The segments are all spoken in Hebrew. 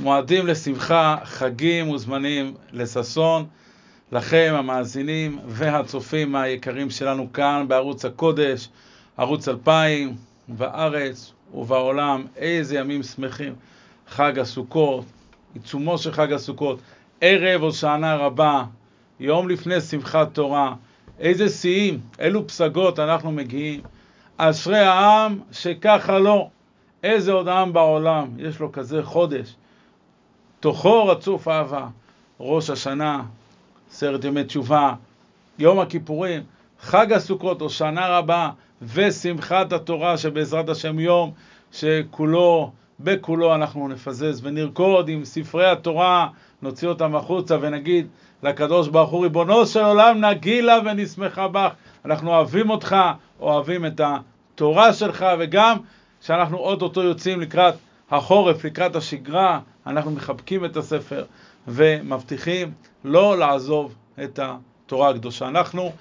מועדים לשמחה, חגים וזמנים לששון. לכם, המאזינים והצופים היקרים שלנו כאן בערוץ הקודש, ערוץ 2000, בארץ ובעולם, איזה ימים שמחים. חג הסוכות, עיצומו של חג הסוכות, ערב הושענא רבה, יום לפני שמחת תורה, איזה שיאים, אילו פסגות אנחנו מגיעים. אשרי העם שככה לא. איזה עוד עם בעולם יש לו כזה חודש. תוכו רצוף אהבה. ראש השנה, עשרת ימי תשובה, יום הכיפורים, חג הסוכות, הושענא רבה, ושמחת התורה שבעזרת השם יום שכולו, בכולו אנחנו נפזז ונרקוד עם ספרי התורה, נוציא אותם החוצה ונגיד לקדוש ברוך הוא, ריבונו של עולם, נגילה ונשמחה בך. אנחנו אוהבים אותך, אוהבים את התורה שלך, וגם כשאנחנו אוטוטו יוצאים לקראת החורף, לקראת השגרה, אנחנו מחבקים את הספר ומבטיחים לא לעזוב את התורה הקדושה. אנחנו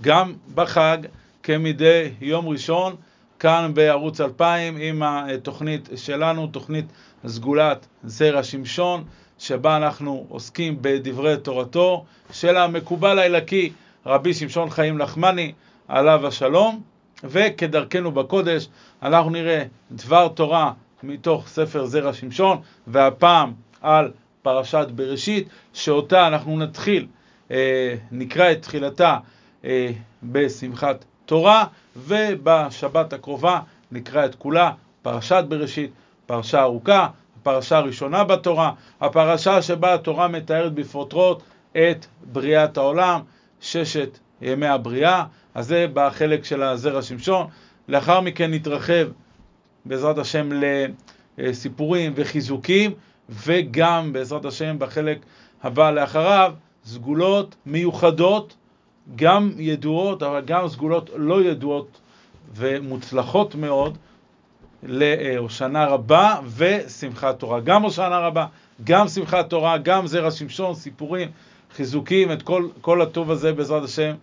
גם בחג, כמדי יום ראשון, כאן בערוץ 2000 עם התוכנית שלנו, תוכנית סגולת זרע שמשון, שבה אנחנו עוסקים בדברי תורתו של המקובל האלקי רבי שמשון חיים לחמני, עליו השלום, וכדרכנו בקודש אנחנו נראה דבר תורה מתוך ספר זרע שמשון, והפעם על פרשת בראשית, שאותה אנחנו נתחיל, אה, נקרא את תחילתה אה, בשמחת תורה, ובשבת הקרובה נקרא את כולה, פרשת בראשית, פרשה ארוכה, הפרשה הראשונה בתורה, הפרשה שבה התורה מתארת בפרוטרוט את בריאת העולם, ששת ימי הבריאה, אז זה בחלק של הזרע שמשון. לאחר מכן נתרחב בעזרת השם לסיפורים וחיזוקים, וגם בעזרת השם בחלק הבא לאחריו, סגולות מיוחדות, גם ידועות, אבל גם סגולות לא ידועות ומוצלחות מאוד, להושענא רבה ושמחת תורה. גם הושענא רבה, גם שמחת תורה, גם זרע שמשון, סיפורים, חיזוקים, את כל, כל הטוב הזה בעזרת השם,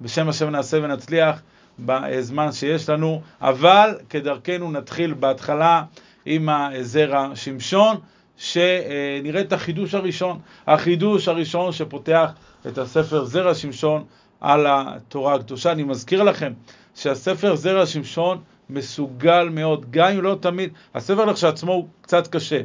בשם השם נעשה ונצליח בזמן שיש לנו, אבל כדרכנו נתחיל בהתחלה עם הזרע שמשון, שנראה את החידוש הראשון, החידוש הראשון שפותח את הספר זרע שמשון על התורה הקדושה. אני מזכיר לכם שהספר זרע שמשון מסוגל מאוד, גם אם לא תמיד, הספר לכשעצמו הוא קצת קשה.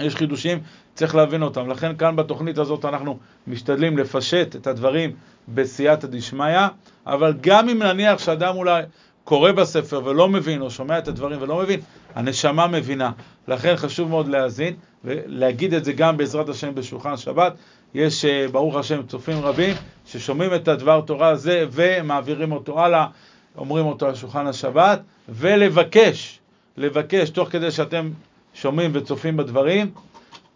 יש חידושים, צריך להבין אותם. לכן כאן בתוכנית הזאת אנחנו משתדלים לפשט את הדברים בסייעתא דשמיא, אבל גם אם נניח שאדם אולי קורא בספר ולא מבין, או שומע את הדברים ולא מבין, הנשמה מבינה. לכן חשוב מאוד להאזין, ולהגיד את זה גם בעזרת השם בשולחן שבת. יש, אה, ברוך השם, צופים רבים ששומעים את הדבר תורה הזה ומעבירים אותו הלאה. אומרים אותו על שולחן השבת, ולבקש, לבקש, תוך כדי שאתם שומעים וצופים בדברים,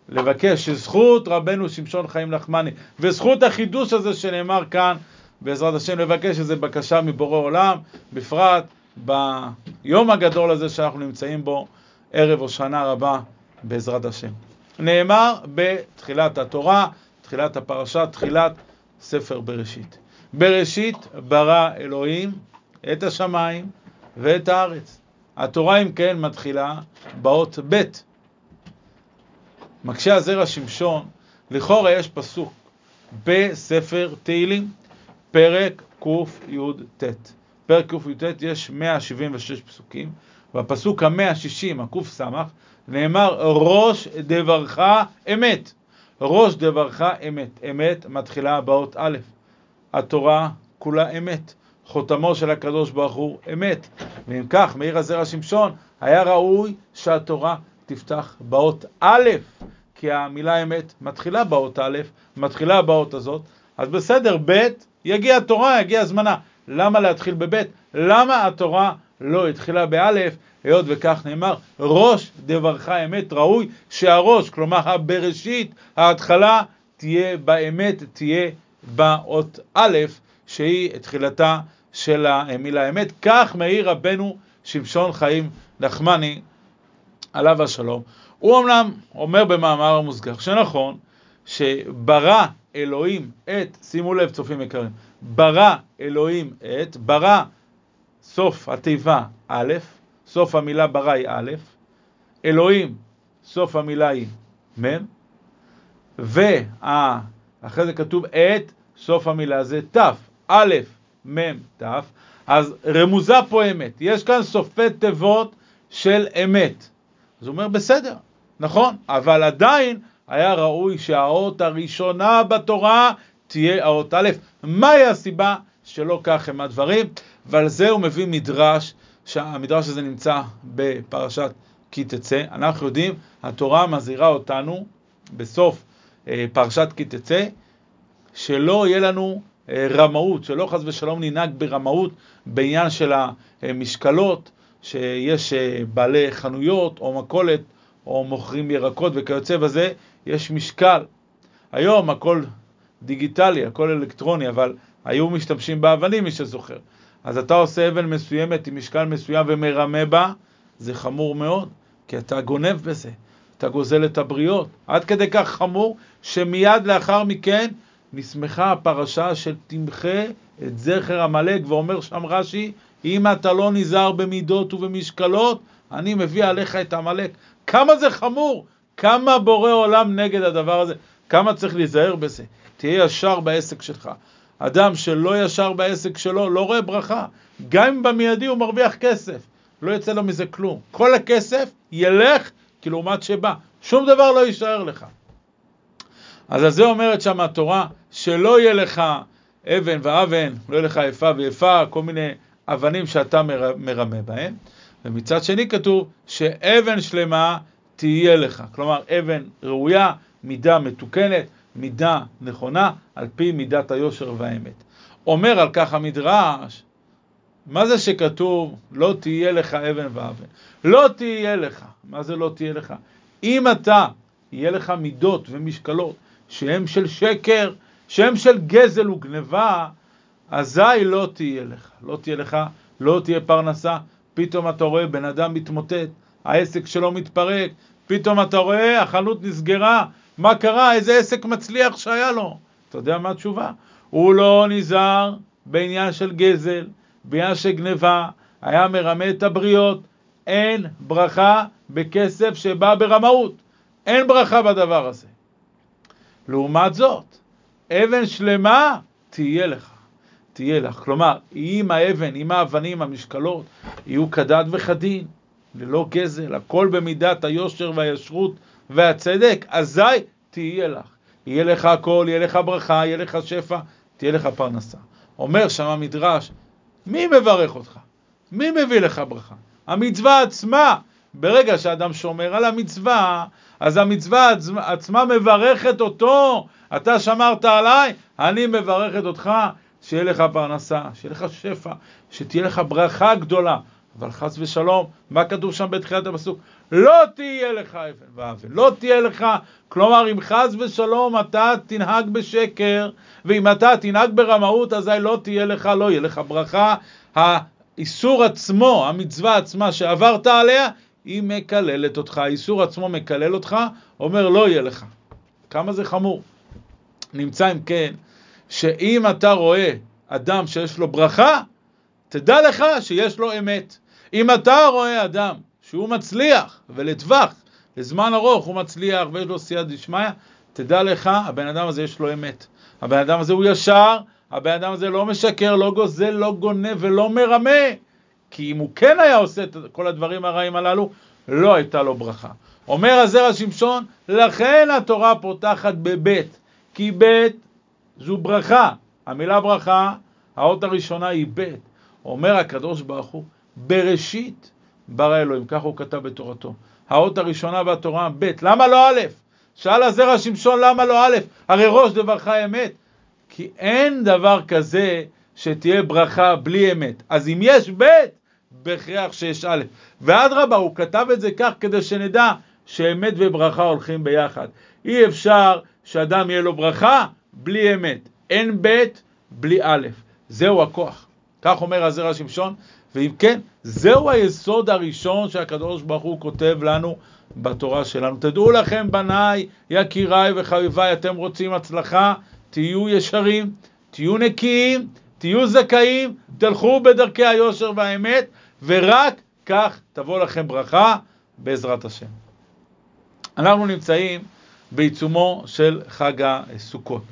לבקש שזכות רבנו שמשון חיים לחמני, וזכות החידוש הזה שנאמר כאן, בעזרת השם, לבקש איזו בקשה מבורא עולם, בפרט ביום הגדול הזה שאנחנו נמצאים בו, ערב הושענא רבה, בעזרת השם. נאמר בתחילת התורה, תחילת הפרשה, תחילת ספר בראשית. בראשית ברא אלוהים את השמיים ואת הארץ. התורה אם כן מתחילה באות ב'. מקשה הזרע שמשון, לכאורה יש פסוק בספר תהילים, פרק קי"ט. פרק קי"ט יש 176 פסוקים, והפסוק ה-160, הק"ס, נאמר ראש דברך אמת. ראש דברך אמת. אמת מתחילה באות א', התורה כולה אמת. חותמו של הקדוש ברוך הוא אמת. ואם כך, מאיר הזרע שמשון, היה ראוי שהתורה תפתח באות א', כי המילה אמת מתחילה באות א', מתחילה באות הזאת, אז בסדר, ב', יגיע התורה, יגיע הזמנה. למה להתחיל בב'? למה התורה לא התחילה באלף, היות וכך נאמר, ראש דברך אמת ראוי שהראש, כלומר הבראשית, ההתחלה, תהיה באמת, תהיה באות א', שהיא תחילתה של המילה אמת. כך מאיר רבנו שמשון חיים נחמני, עליו השלום. הוא אמנם אומר במאמר המוסגר שנכון שברא אלוהים את, שימו לב צופים יקרים, ברא אלוהים את, ברא סוף התיבה א', סוף המילה ברא היא א', אלוהים, סוף המילה היא מ', ואחרי זה כתוב את, סוף המילה זה ת', א', מ', ת', אז רמוזה פה אמת. יש כאן סופי תיבות של אמת. אז הוא אומר, בסדר, נכון, אבל עדיין היה ראוי שהאות הראשונה בתורה תהיה האות א'. מהי הסיבה שלא כך הם הדברים? ועל זה הוא מביא מדרש, שהמדרש הזה נמצא בפרשת כי תצא. אנחנו יודעים, התורה מזהירה אותנו בסוף אה, פרשת כי תצא, שלא יהיה לנו אה, רמאות, שלא חס ושלום ננהג ברמאות בעניין של המשקלות, שיש אה, בעלי חנויות או מכולת או מוכרים ירקות וכיוצא בזה, יש משקל. היום הכל דיגיטלי, הכל אלקטרוני, אבל היו משתמשים באבנים, מי שזוכר. אז אתה עושה אבן מסוימת עם משקל מסוים ומרמה בה, זה חמור מאוד, כי אתה גונב בזה, אתה גוזל את הבריות. עד כדי כך חמור, שמיד לאחר מכן נסמכה הפרשה של תמחה את זכר עמלק, ואומר שם רש"י, אם אתה לא נזהר במידות ובמשקלות, אני מביא עליך את עמלק. כמה זה חמור, כמה בורא עולם נגד הדבר הזה, כמה צריך להיזהר בזה. תהיה ישר בעסק שלך. אדם שלא ישר בעסק שלו לא רואה ברכה. גם אם במיידי הוא מרוויח כסף, לא יצא לו מזה כלום. כל הכסף ילך כלעומת שבא. שום דבר לא יישאר לך. אז על זה אומרת שם התורה, שלא יהיה לך אבן ואבן, לא יהיה לך איפה ואיפה, כל מיני אבנים שאתה מרמה בהם. ומצד שני כתוב שאבן שלמה תהיה לך. כלומר, אבן ראויה, מידה מתוקנת, מידה נכונה, על פי מידת היושר והאמת. אומר על כך המדרש, מה זה שכתוב לא תהיה לך אבן ואבן? לא תהיה לך. מה זה לא תהיה לך? אם אתה, יהיה לך מידות ומשקלות שהם של שקר, שהם של גזל וגניבה, אזי לא תהיה לך. לא תהיה לך, לא תהיה פרנסה. פתאום אתה רואה בן אדם מתמוטט, העסק שלו מתפרק, פתאום אתה רואה החנות נסגרה, מה קרה? איזה עסק מצליח שהיה לו? אתה יודע מה התשובה? הוא לא נזהר בעניין של גזל, בעניין של גניבה, היה מרמה את הבריות. אין ברכה בכסף שבא ברמאות. אין ברכה בדבר הזה. לעומת זאת, אבן שלמה תהיה לך, תהיה לך. כלומר, אם האבן, אם האבנים, המשקלות, יהיו כדת וכדין, ללא גזל, הכל במידת היושר והישרות והצדק, אזי תהיה לך. יהיה לך הכל, יהיה לך ברכה, יהיה לך שפע, תהיה לך פרנסה. אומר שם המדרש, מי מברך אותך? מי מביא לך ברכה? המצווה עצמה. ברגע שאדם שומר על המצווה, אז המצווה עצמה מברכת אותו. אתה שמרת עליי, אני מברכת אותך, שיהיה לך פרנסה, שיהיה לך שפע, שתהיה לך ברכה גדולה. אבל חס ושלום, מה כתוב שם בתחילת הפסוק? לא תהיה לך אבן ואבן, לא תהיה לך, כלומר אם חס ושלום אתה תנהג בשקר, ואם אתה תנהג ברמאות, אזי לא תהיה לך, לא יהיה לך ברכה. האיסור עצמו, המצווה עצמה שעברת עליה, היא מקללת אותך, האיסור עצמו מקלל אותך, אומר לא יהיה לך. כמה זה חמור. נמצא אם כן, שאם אתה רואה אדם שיש לו ברכה, תדע לך שיש לו אמת. אם אתה רואה אדם שהוא מצליח, ולטווח, לזמן ארוך הוא מצליח ויש לו סייע דשמיא, תדע לך, הבן אדם הזה יש לו אמת. הבן אדם הזה הוא ישר, הבן אדם הזה לא משקר, לא גוזל, לא גונב ולא מרמה. כי אם הוא כן היה עושה את כל הדברים הרעים הללו, לא הייתה לו ברכה. אומר הזרע שמשון, לכן התורה פותחת בבית, כי בית זו ברכה. המילה ברכה, האות הראשונה היא בית. אומר הקדוש ברוך הוא, בראשית ברא אלוהים, כך הוא כתב בתורתו. האות הראשונה בתורה, ב', למה לא א'? שאל הזרע שמשון למה לא א'? הרי ראש דברך אמת. כי אין דבר כזה שתהיה ברכה בלי אמת. אז אם יש ב', בהכרח שיש א'. ואדרבה, הוא כתב את זה כך כדי שנדע שאמת וברכה הולכים ביחד. אי אפשר שאדם יהיה לו ברכה בלי אמת. אין ב' בלי א'. זהו הכוח. כך אומר הזרע שמשון, ואם כן, זהו היסוד הראשון שהקדוש ברוך הוא כותב לנו בתורה שלנו. תדעו לכם, בניי, יקיריי וחביביי, אתם רוצים הצלחה, תהיו ישרים, תהיו נקיים, תהיו זכאים, תלכו בדרכי היושר והאמת, ורק כך תבוא לכם ברכה. בעזרת השם. אנחנו נמצאים בעיצומו של חג הסוכות.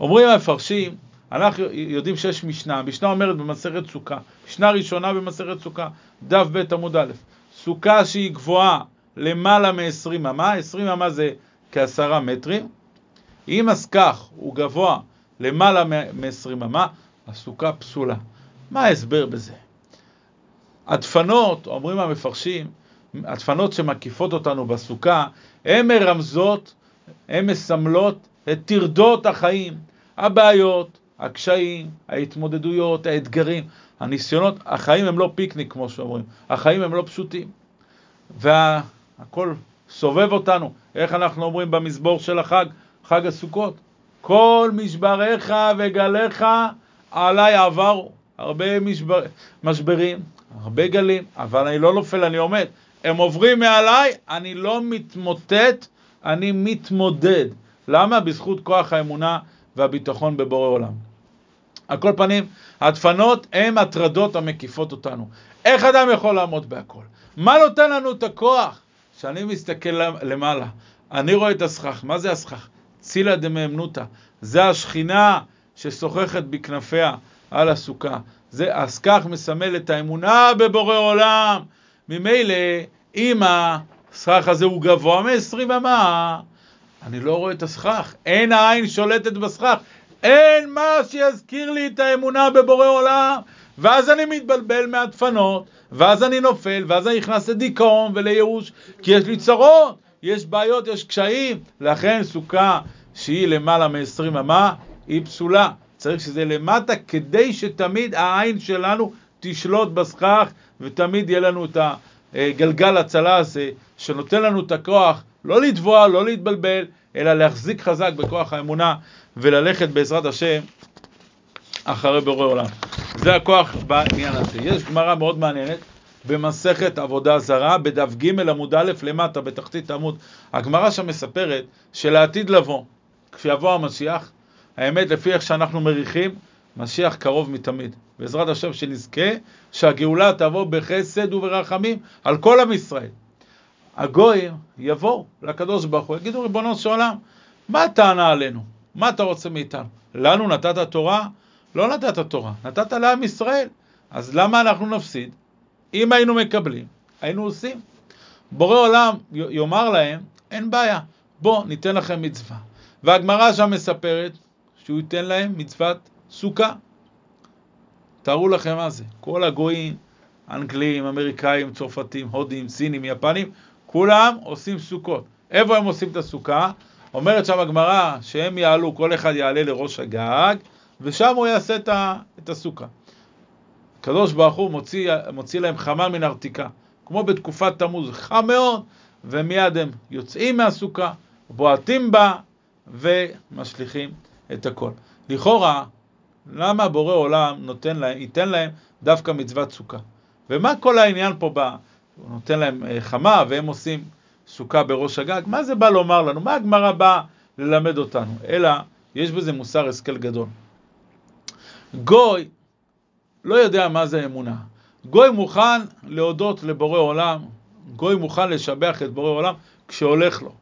אומרים המפרשים, אנחנו יודעים שיש משנה, המשנה אומרת במסכת סוכה, משנה ראשונה במסכת סוכה, דף ב' עמוד א', סוכה שהיא גבוהה למעלה מ-20 אמה, 20 אמה זה כעשרה מטרים, אם הסכך הוא גבוה למעלה מ-20 אמה, הסוכה פסולה. מה ההסבר בזה? הדפנות, אומרים המפרשים, הדפנות שמקיפות אותנו בסוכה, הן מרמזות, הן מסמלות את טרדות החיים, הבעיות, הקשיים, ההתמודדויות, האתגרים, הניסיונות, החיים הם לא פיקניק כמו שאומרים, החיים הם לא פשוטים. והכל סובב אותנו, איך אנחנו אומרים במזבור של החג, חג הסוכות? כל משבריך וגליך עליי עברו, הרבה משבר, משברים, הרבה גלים, אבל אני לא נופל, אני עומד. הם עוברים מעליי, אני לא מתמוטט, אני מתמודד. למה? בזכות כוח האמונה והביטחון בבורא עולם. על כל פנים, הדפנות הן הטרדות המקיפות אותנו. איך אדם יכול לעמוד בהכל? מה נותן לנו את הכוח? כשאני מסתכל למעלה, אני רואה את הסכך. מה זה הסכך? צילה דמאמנותא. זה השכינה ששוחחת בכנפיה על הסוכה. זה, הסכך מסמל את האמונה בבורא עולם. ממילא, אם הסכך הזה הוא גבוה מ-20 אמה, אני לא רואה את הסכך. אין העין שולטת בסכך. אין מה שיזכיר לי את האמונה בבורא עולם. ואז אני מתבלבל מהדפנות, ואז אני נופל, ואז אני נכנס לדיכאון ולייאוש, כי יש לי צרות, יש בעיות, יש קשיים. לכן סוכה שהיא למעלה מ-20 אמה, היא פסולה. צריך שזה למטה, כדי שתמיד העין שלנו תשלוט בסכך, ותמיד יהיה לנו את הגלגל הצלה הזה, שנותן לנו את הכוח לא לטבוע, לא להתבלבל, אלא להחזיק חזק בכוח האמונה וללכת בעזרת השם אחרי בורא עולם. זה הכוח בעניין הזה. יש גמרא מאוד מעניינת במסכת עבודה זרה, בדף ג' עמוד א' למטה, בתחתית עמוד. הגמרא שם מספרת שלעתיד לבוא, כשיבוא המשיח, האמת, לפי איך שאנחנו מריחים, משיח קרוב מתמיד. בעזרת השם שנזכה שהגאולה תבוא בחסד וברחמים על כל עם ישראל. הגויים יבואו לקדוש ברוך הוא, יגידו ריבונו של עולם, מה הטענה עלינו? מה אתה רוצה מאיתנו? לנו נתת תורה? לא נתת תורה, נתת לעם ישראל. אז למה אנחנו נפסיד? אם היינו מקבלים, היינו עושים. בורא עולם יאמר להם, אין בעיה, בוא ניתן לכם מצווה. והגמרא שם מספרת שהוא ייתן להם מצוות סוכה. תארו לכם מה זה. כל הגויים, אנגלים, אמריקאים, צרפתים, הודים, סינים, יפנים, כולם עושים סוכות. איפה הם עושים את הסוכה? אומרת שם הגמרא שהם יעלו, כל אחד יעלה לראש הגג, ושם הוא יעשה את הסוכה. הקדוש ברוך הוא מוציא, מוציא להם חמה מן ארתיקה, כמו בתקופת תמוז, חם מאוד, ומיד הם יוצאים מהסוכה, בועטים בה ומשליכים את הכל. לכאורה, למה בורא עולם נותן להם, ייתן להם דווקא מצוות סוכה? ומה כל העניין פה בא? הוא נותן להם אה, חמה והם עושים סוכה בראש הגג? מה זה בא לומר לנו? מה הגמרא באה ללמד אותנו? אלא, יש בזה מוסר השכל גדול. גוי לא יודע מה זה אמונה. גוי מוכן להודות לבורא עולם, גוי מוכן לשבח את בורא עולם כשהולך לו,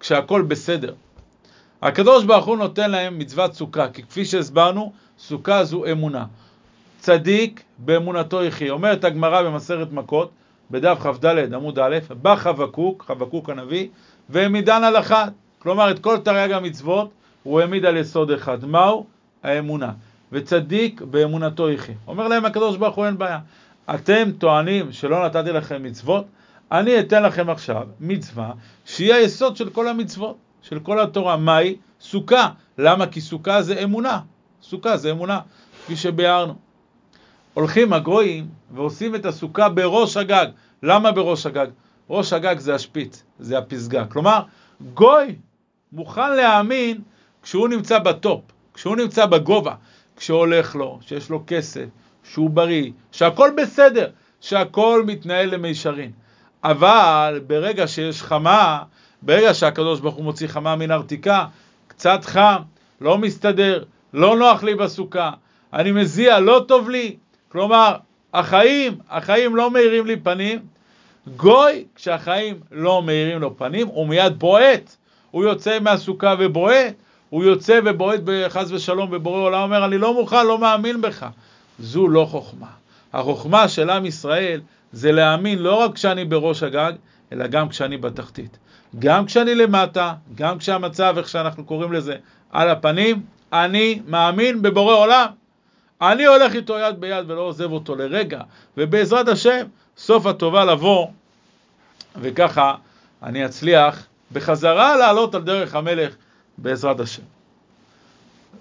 כשהכול בסדר. הקדוש ברוך הוא נותן להם מצוות סוכה, כי כפי שהסברנו, סוכה זו אמונה. צדיק באמונתו יחי. אומרת הגמרא במסרת מכות, בדף כ"ד עמוד א', בא חבקוק, חבקוק הנביא, והעמידן על אחת. כלומר, את כל תרי"ג המצוות הוא העמיד על יסוד אחד. מהו? האמונה. וצדיק באמונתו יחי. אומר להם הקדוש ברוך הוא אין בעיה. אתם טוענים שלא נתתי לכם מצוות, אני אתן לכם עכשיו מצווה שהיא היסוד של כל המצוות. של כל התורה. מהי? סוכה. למה? כי סוכה זה אמונה. סוכה זה אמונה, כפי שביארנו. הולכים הגויים ועושים את הסוכה בראש הגג. למה בראש הגג? ראש הגג זה השפיץ, זה הפסגה. כלומר, גוי מוכן להאמין כשהוא נמצא בטופ, כשהוא נמצא בגובה, כשהולך לו, שיש לו כסף, שהוא בריא, שהכל בסדר, שהכל מתנהל למישרין. אבל ברגע שיש חמה, ברגע שהקדוש ברוך הוא מוציא חמה מן ארתיקה, קצת חם, לא מסתדר, לא נוח לי בסוכה, אני מזיע, לא טוב לי. כלומר, החיים, החיים לא מאירים לי פנים, גוי, כשהחיים לא מאירים לו פנים, הוא מיד בועט. הוא יוצא מהסוכה ובועט, הוא יוצא ובועט חס ושלום ובורא עולם אומר, אני לא מוכן, לא מאמין בך. זו לא חוכמה. החוכמה של עם ישראל זה להאמין לא רק כשאני בראש הגג, אלא גם כשאני בתחתית. גם כשאני למטה, גם כשהמצב, איך שאנחנו קוראים לזה, על הפנים, אני מאמין בבורא עולם. אני הולך איתו יד ביד ולא עוזב אותו לרגע, ובעזרת השם, סוף הטובה לבוא, וככה אני אצליח בחזרה לעלות על דרך המלך בעזרת השם.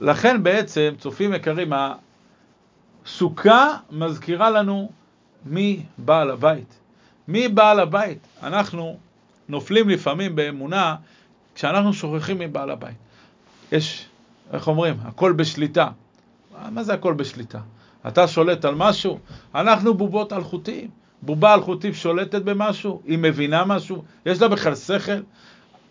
לכן בעצם, צופים יקרים, הסוכה מזכירה לנו מי בעל הבית. מי בעל הבית? אנחנו נופלים לפעמים באמונה כשאנחנו שוכחים מבעל הבית. יש, איך אומרים, הכל בשליטה. מה זה הכל בשליטה? אתה שולט על משהו? אנחנו בובות אלחוטיים. בובה אלחוטית שולטת במשהו? היא מבינה משהו? יש לה בכלל שכל?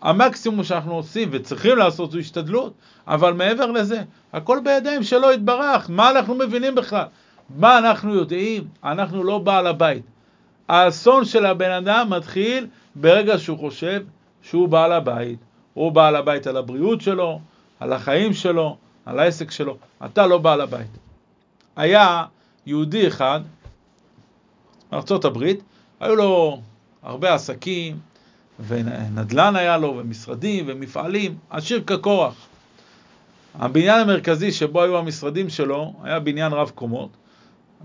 המקסימום שאנחנו עושים וצריכים לעשות זו השתדלות, אבל מעבר לזה, הכל בידיים שלו יתברך. מה אנחנו מבינים בכלל? מה אנחנו יודעים? אנחנו לא בעל הבית. האסון של הבן אדם מתחיל ברגע שהוא חושב שהוא בעל הבית. הוא בעל הבית על הבריאות שלו, על החיים שלו, על העסק שלו. אתה לא בעל הבית. היה יהודי אחד מארצות הברית, היו לו הרבה עסקים, ונדל"ן היה לו, ומשרדים, ומפעלים, עשיר כקורח. הבניין המרכזי שבו היו המשרדים שלו היה בניין רב קומות,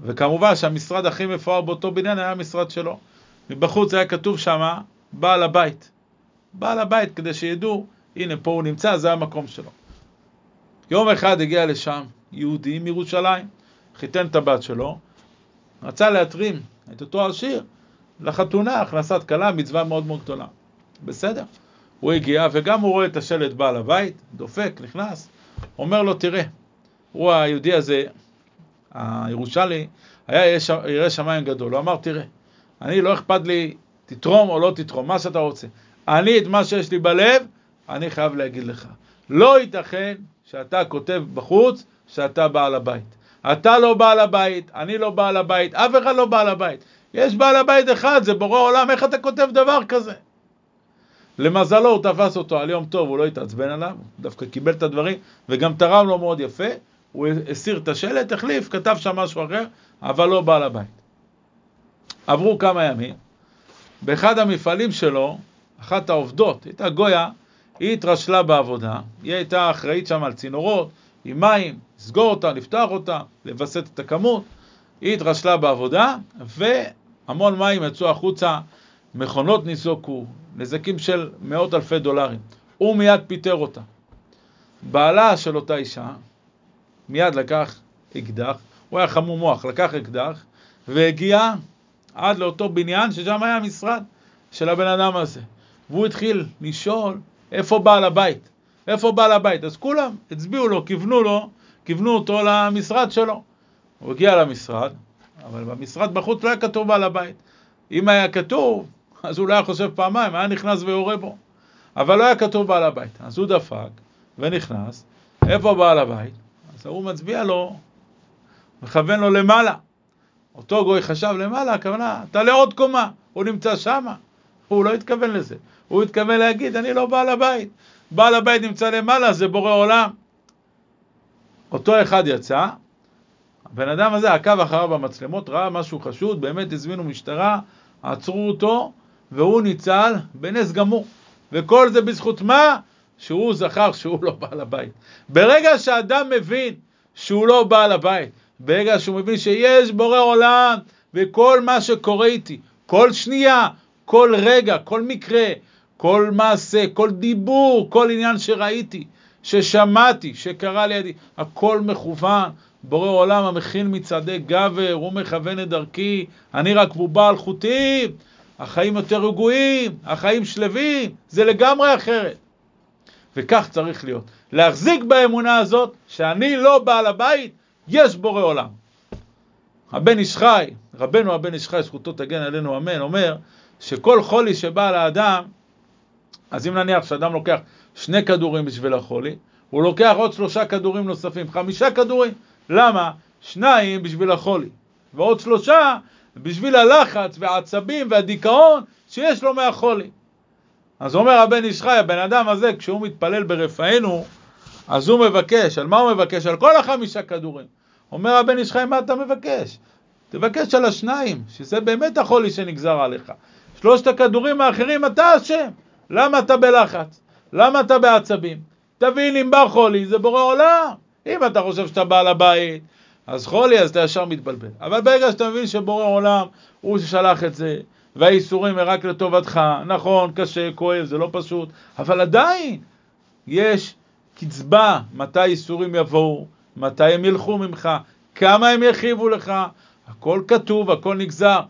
וכמובן שהמשרד הכי מפואר באותו בניין היה המשרד שלו. מבחוץ היה כתוב שם בעל הבית. בעל הבית, כדי שידעו, הנה פה הוא נמצא, זה המקום שלו. יום אחד הגיע לשם יהודי מירושלים, חיתן את הבת שלו, רצה להתרים את אותו עשיר לחתונה, הכנסת כלה, מצווה מאוד מאוד גדולה. בסדר. הוא הגיע, וגם הוא רואה את השלט בעל הבית, דופק, נכנס, אומר לו, תראה, הוא היהודי הזה, הירושלמי, היה ירא שמיים גדול. הוא אמר, תראה, אני לא אכפת לי, תתרום או לא תתרום, מה שאתה רוצה. אני, את מה שיש לי בלב, אני חייב להגיד לך. לא ייתכן שאתה כותב בחוץ שאתה בעל הבית. אתה לא בעל הבית, אני לא בעל הבית, אף אחד לא בעל הבית. יש בעל הבית אחד, זה בורא עולם, איך אתה כותב דבר כזה? למזלו הוא תפס אותו על יום טוב, הוא לא התעצבן עליו, הוא דווקא קיבל את הדברים וגם תרם לו מאוד יפה, הוא הסיר את השלט, החליף, כתב שם משהו אחר, אבל לא בעל הבית. עברו כמה ימים, באחד המפעלים שלו, אחת העובדות, הייתה גויה, היא התרשלה בעבודה, היא הייתה אחראית שם על צינורות, עם מים, לסגור אותה, לפתוח אותה, לווסת את הכמות, היא התרשלה בעבודה, והמון מים יצאו החוצה, מכונות ניזוקו, נזקים של מאות אלפי דולרים. הוא מיד פיטר אותה. בעלה של אותה אישה מיד לקח אקדח, הוא היה חמום מוח, לקח אקדח והגיע עד לאותו בניין ששם היה המשרד של הבן אדם הזה. והוא התחיל לשאול איפה בעל הבית, איפה בעל הבית. אז כולם הצביעו לו, כיוונו לו, כיוונו אותו למשרד שלו. הוא הגיע למשרד, אבל במשרד בחוץ לא היה כתוב בעל הבית. אם היה כתוב, אז הוא לא היה חושב פעמיים, היה נכנס ויורה בו. אבל לא היה כתוב בעל הבית. אז הוא דפק ונכנס, איפה בעל הבית? אז הוא מצביע לו, מכוון לו למעלה. אותו גוי חשב למעלה, הכוונה, אתה לעוד קומה, הוא נמצא שמה. הוא לא התכוון לזה. הוא התכוון להגיד, אני לא בעל הבית. בעל הבית נמצא למעלה, זה בורא עולם. אותו אחד יצא, הבן אדם הזה עקב אחריו במצלמות, ראה משהו חשוד, באמת הזמינו משטרה, עצרו אותו, והוא ניצל בנס גמור. וכל זה בזכות מה? שהוא זכר שהוא לא בעל הבית. ברגע שאדם מבין שהוא לא בעל הבית, ברגע שהוא מבין שיש בורא עולם, וכל מה שקורה איתי, כל שנייה, כל רגע, כל מקרה, כל מעשה, כל דיבור, כל עניין שראיתי, ששמעתי, שקרה לידי, הכל מכוון. בורא עולם המכין מצעדי גבר, הוא מכוון את דרכי, אני רק בובה על חוטים, החיים יותר רגועים, החיים שלווים, זה לגמרי אחרת. וכך צריך להיות. להחזיק באמונה הזאת שאני לא בעל הבית, יש בורא עולם. הבן איש חי, רבנו הבן איש חי, זכותו תגן עלינו אמן, אומר שכל חולי שבא לאדם, אז אם נניח שאדם לוקח שני כדורים בשביל החולי, הוא לוקח עוד שלושה כדורים נוספים, חמישה כדורים. למה? שניים בשביל החולי, ועוד שלושה בשביל הלחץ והעצבים והדיכאון שיש לו מהחולי. אז אומר הבן איש חי, הבן אדם הזה, כשהוא מתפלל ברפאנו, אז הוא מבקש, על מה הוא מבקש? על כל החמישה כדורים. אומר הבן איש חי, מה אתה מבקש? תבקש על השניים, שזה באמת החולי שנגזר עליך. שלושת הכדורים האחרים אתה אשם. למה אתה בלחץ? למה אתה בעצבים? תבין, אם בא חולי, זה בורא עולם. אם אתה חושב שאתה בעל הבית, אז חולי, אז אתה ישר מתבלבל. אבל ברגע שאתה מבין שבורא עולם הוא ששלח את זה, והאיסורים הם רק לטובתך, נכון, קשה, כואב, זה לא פשוט, אבל עדיין יש קצבה מתי איסורים יבואו, מתי הם ילכו ממך, כמה הם יחיבו לך, הכל כתוב, הכל נגזר.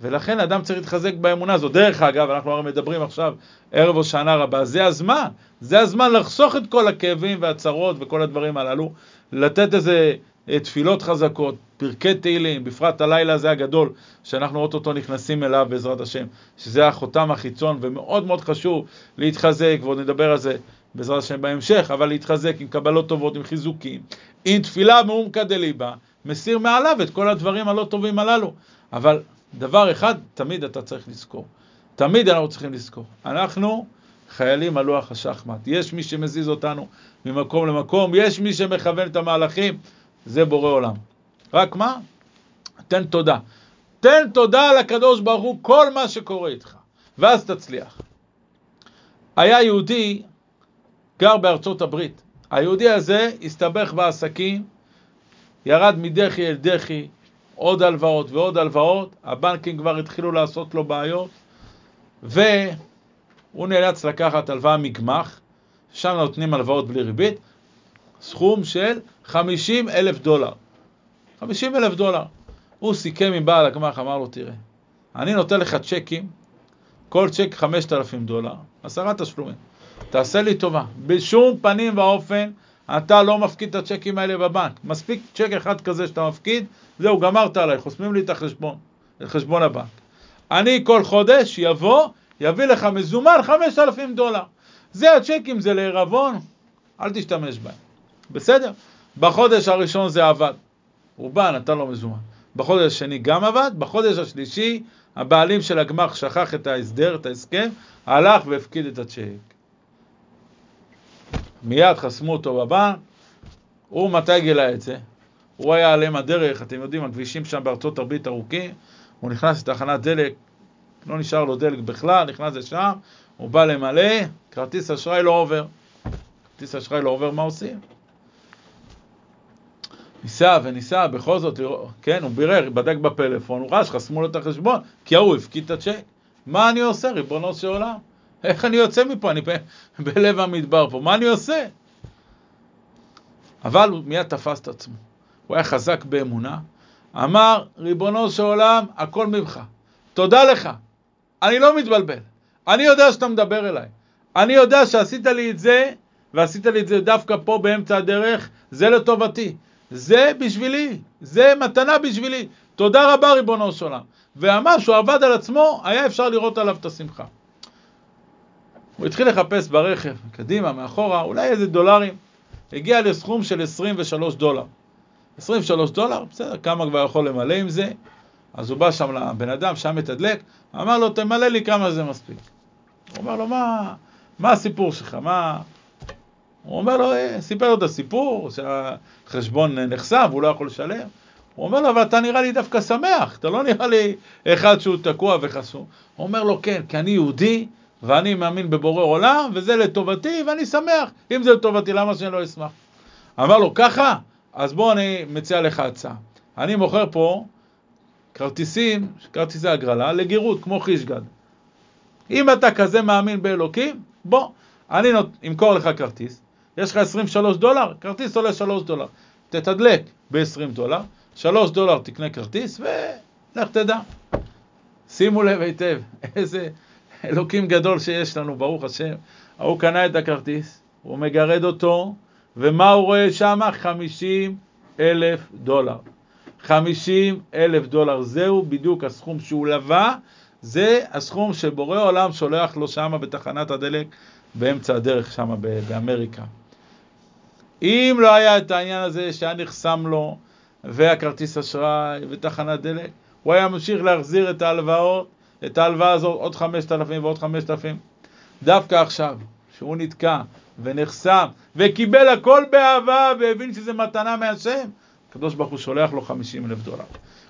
ולכן אדם צריך להתחזק באמונה הזאת. דרך אגב, אנחנו הרי מדברים עכשיו ערב הושענא רבה, זה הזמן, זה הזמן לחסוך את כל הכאבים והצרות וכל הדברים הללו, לתת איזה אה, תפילות חזקות, פרקי תהילים, בפרט הלילה הזה הגדול, שאנחנו אוטוטו נכנסים אליו בעזרת השם, שזה החותם החיצון, ומאוד מאוד חשוב להתחזק, ועוד נדבר על זה בעזרת השם בהמשך, אבל להתחזק עם קבלות טובות, עם חיזוקים, עם תפילה מעומקא דליבה, מסיר מעליו את כל הדברים הלא טובים הללו. אבל דבר אחד, תמיד אתה צריך לזכור. תמיד אנחנו צריכים לזכור. אנחנו חיילים על לוח השחמט. יש מי שמזיז אותנו ממקום למקום, יש מי שמכוון את המהלכים, זה בורא עולם. רק מה? תן תודה. תן תודה לקדוש ברוך הוא כל מה שקורה איתך, ואז תצליח. היה יהודי, גר בארצות הברית. היהודי הזה הסתבך בעסקים, ירד מדחי אל דחי, עוד הלוואות ועוד הלוואות, הבנקים כבר התחילו לעשות לו בעיות, והוא נאלץ לקחת הלוואה מגמ"ח, שם נותנים הלוואות בלי ריבית, סכום של 50 אלף דולר. 50 אלף דולר. הוא סיכם עם בעל הגמ"ח, אמר לו, תראה, אני נותן לך צ'קים, כל צ'ק 5,000 דולר, עשרה תשלומים. תעשה לי טובה, בשום פנים ואופן אתה לא מפקיד את הצ'קים האלה בבנק. מספיק צ'ק אחד כזה שאתה מפקיד, זהו, גמרת עליי, חוסמים לי את החשבון, את חשבון הבנק. אני כל חודש יבוא, יביא לך מזומן 5,000 דולר. זה הצ'קים, זה לערבון, אל תשתמש בהם. בסדר? בחודש הראשון זה עבד. בא, נתן לו מזומן. בחודש השני גם עבד, בחודש השלישי הבעלים של הגמ"ח שכח את ההסדר, את ההסכם, הלך והפקיד את הצ'ק. מיד חסמו אותו בבנק, הוא מתי גילה את זה? הוא היה עליהם הדרך, אתם יודעים, הכבישים שם בארצות הברית ארוכים, הוא נכנס לתחנת דלק, לא נשאר לו דלק בכלל, נכנס לשם, הוא בא למלא, כרטיס אשראי לא עובר. כרטיס אשראי לא עובר, מה עושים? ניסה וניסה, בכל זאת, כן, הוא בירר, בדק בפלאפון, הוא ראה שחסמו לו את החשבון, כי ההוא הפקיד את הצ'ק. מה אני עושה, ריבונו של עולם? איך אני יוצא מפה? אני בלב המדבר פה, מה אני עושה? אבל הוא מיד תפס את עצמו. הוא היה חזק באמונה, אמר, ריבונו של עולם, הכל ממך. תודה לך. אני לא מתבלבל. אני יודע שאתה מדבר אליי. אני יודע שעשית לי את זה, ועשית לי את זה דווקא פה באמצע הדרך, זה לטובתי. זה בשבילי, זה מתנה בשבילי. תודה רבה ריבונו של עולם. ואמר שהוא עבד על עצמו, היה אפשר לראות עליו את השמחה. הוא התחיל לחפש ברכב, קדימה, מאחורה, אולי איזה דולרים. הגיע לסכום של 23 דולר. 23 דולר, בסדר, כמה כבר יכול למלא עם זה? אז הוא בא שם לבן אדם, שם מתדלק, אמר לו, תמלא לי כמה זה מספיק. הוא אומר לו, מה, מה הסיפור שלך? מה... הוא אומר לו, אה, סיפר לו את הסיפור, שהחשבון נחסם והוא לא יכול לשלם. הוא אומר לו, אבל אתה נראה לי דווקא שמח, אתה לא נראה לי אחד שהוא תקוע וחסום. הוא אומר לו, כן, כי אני יהודי ואני מאמין בבורא עולם, וזה לטובתי ואני שמח. אם זה לטובתי, למה שאני לא אשמח? אמר לו, ככה? אז בוא אני מציע לך הצעה. אני מוכר פה כרטיסים, כרטיסי הגרלה, לגירות, כמו חישגד. אם אתה כזה מאמין באלוקים, בוא, אני אמכור לך כרטיס, יש לך 23 דולר, כרטיס עולה 3 דולר. תתדלק ב-20 דולר, 3 דולר תקנה כרטיס, ולך תדע. שימו לב היטב, איזה אלוקים גדול שיש לנו, ברוך השם. ההוא קנה את הכרטיס, הוא מגרד אותו, ומה הוא רואה שם? 50 אלף דולר. 50 אלף דולר, זהו בדיוק הסכום שהוא לווה, זה הסכום שבורא עולם שולח לו שם בתחנת הדלק באמצע הדרך שם באמריקה. אם לא היה את העניין הזה שהיה נחסם לו, והכרטיס אשראי ותחנת דלק, הוא היה ממשיך להחזיר את ההלוואות, את ההלוואה הזאת עוד 5,000 ועוד 5,000. דווקא עכשיו, שהוא נתקע ונחסם וקיבל הכל באהבה והבין שזה מתנה מהשם, הקדוש ברוך הוא שולח לו 50 אלף דולר.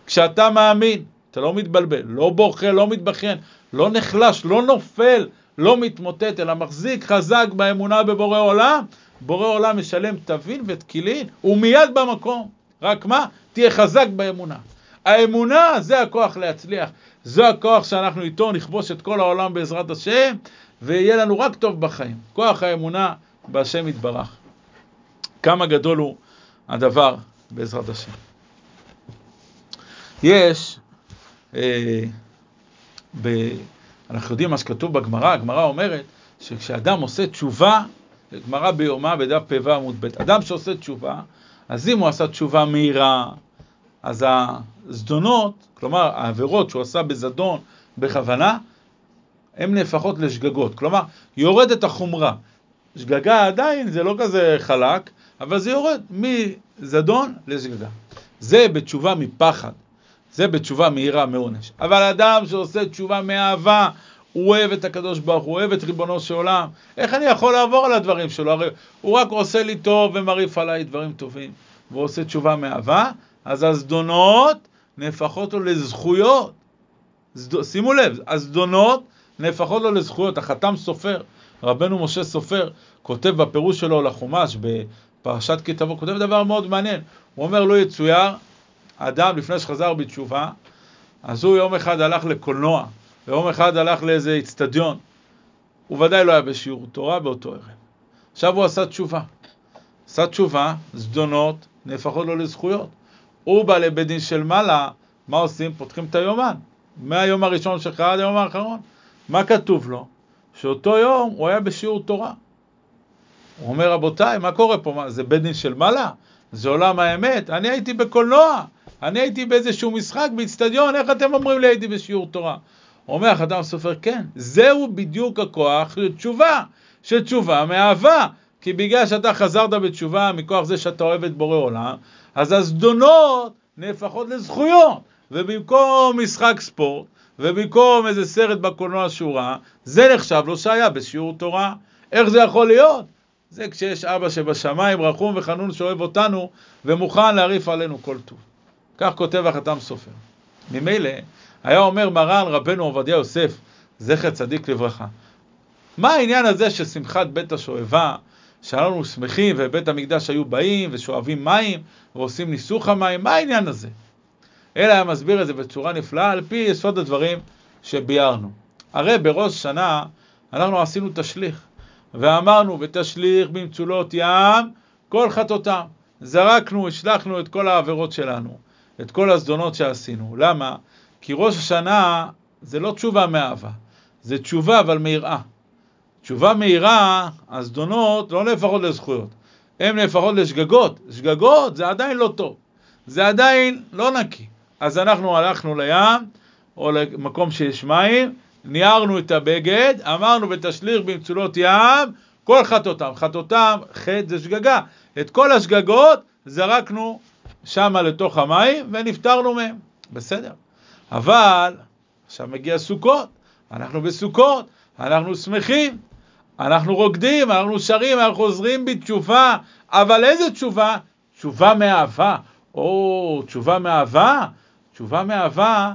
כשאתה מאמין, אתה לא מתבלבל, לא בוכה, לא מתבכיין, לא נחלש, לא נופל, לא מתמוטט, אלא מחזיק חזק באמונה בבורא עולם, בורא עולם משלם תבין ותקילין, הוא מיד במקום. רק מה? תהיה חזק באמונה. האמונה זה הכוח להצליח, זה הכוח שאנחנו איתו נכבוש את כל העולם בעזרת השם, ויהיה לנו רק טוב בחיים. כוח האמונה בהשם יתברך. כמה גדול הוא הדבר בעזרת השם. יש, אה, ב, אנחנו יודעים מה שכתוב בגמרא, הגמרא אומרת שכשאדם עושה תשובה, גמרא ביומה בדף פ"ו עמוד ב', אדם שעושה תשובה, אז אם הוא עשה תשובה מהירה, אז הזדונות, כלומר העבירות שהוא עשה בזדון, בכוונה, הן נהפכות לשגגות. כלומר, יורדת החומרה. שגגה עדיין זה לא כזה חלק, אבל זה יורד מזדון לשגגה. זה בתשובה מפחד, זה בתשובה מהירה מעונש. אבל אדם שעושה תשובה מאהבה, הוא אוהב את הקדוש ברוך הוא, אוהב את ריבונו של עולם. איך אני יכול לעבור על הדברים שלו? הרי הוא רק עושה לי טוב ומרעיף עליי דברים טובים. והוא עושה תשובה מאהבה, אז הזדונות נהפכות לו לזכויות. זד... שימו לב, הזדונות נהפכות לו לזכויות. החתם סופר, רבנו משה סופר, כותב בפירוש שלו לחומש, בפרשת כי תבוא, כותב דבר מאוד מעניין. הוא אומר, לא יצויר, אדם לפני שחזר בתשובה, אז הוא יום אחד הלך לקולנוע, ויום אחד הלך לאיזה איצטדיון. הוא ודאי לא היה בשיעור תורה באותו ערב. עכשיו הוא עשה תשובה. עשה תשובה, זדונות, נהפכות לו לזכויות. הוא בא לבית דין של מעלה, מה עושים? פותחים את היומן. מהיום הראשון שלך עד היום האחרון. מה כתוב לו? שאותו יום הוא היה בשיעור תורה. הוא אומר, רבותיי, מה קורה פה? מה, זה בית דין של מעלה? זה עולם האמת? אני הייתי בקולנוע, אני הייתי באיזשהו משחק באיצטדיון, איך אתם אומרים לי הייתי בשיעור תורה? אומר החתם הסופר, כן, זהו בדיוק הכוח של תשובה, של תשובה מאהבה. כי בגלל שאתה חזרת בתשובה מכוח זה שאתה אוהב את בורא עולם, אז הזדונות נהפכות לזכויות. ובמקום משחק ספורט, ובמקום איזה סרט בקולנוע שורה, זה נחשב לו שהיה בשיעור תורה. איך זה יכול להיות? זה כשיש אבא שבשמיים רחום וחנון שאוהב אותנו ומוכן להרעיף עלינו כל טוב. כך כותב החתם סופר. ממילא, היה אומר מרן רבנו עובדיה יוסף, זכר צדיק לברכה, מה העניין הזה של שמחת בית השואבה, שאנחנו שמחים ובית המקדש היו באים ושואבים מים ועושים ניסוך המים, מה העניין הזה? אלא היה מסביר את זה בצורה נפלאה על פי יסוד הדברים שביארנו. הרי בראש שנה אנחנו עשינו תשליך, ואמרנו ותשליך במצולות ים כל חטאותם. זרקנו, השלכנו את כל העבירות שלנו, את כל הזדונות שעשינו. למה? כי ראש השנה זה לא תשובה מאהבה, זה תשובה אבל מיראה. תשובה מהירה, הזדונות לא נהפכות לזכויות, הן נהפכות לשגגות. שגגות זה עדיין לא טוב, זה עדיין לא נקי. אז אנחנו הלכנו לים, או למקום שיש מים, ניערנו את הבגד, אמרנו ותשליך במצולות ים, כל חטאותם. חטאותם, חטא זה שגגה. את כל השגגות זרקנו שמה לתוך המים ונפטרנו מהם. בסדר. אבל עכשיו מגיע סוכות, אנחנו בסוכות, אנחנו שמחים, אנחנו רוקדים, אנחנו שרים, אנחנו חוזרים בתשובה, אבל איזה תשובה? תשובה מאהבה. או, תשובה מאהבה? תשובה מאהבה,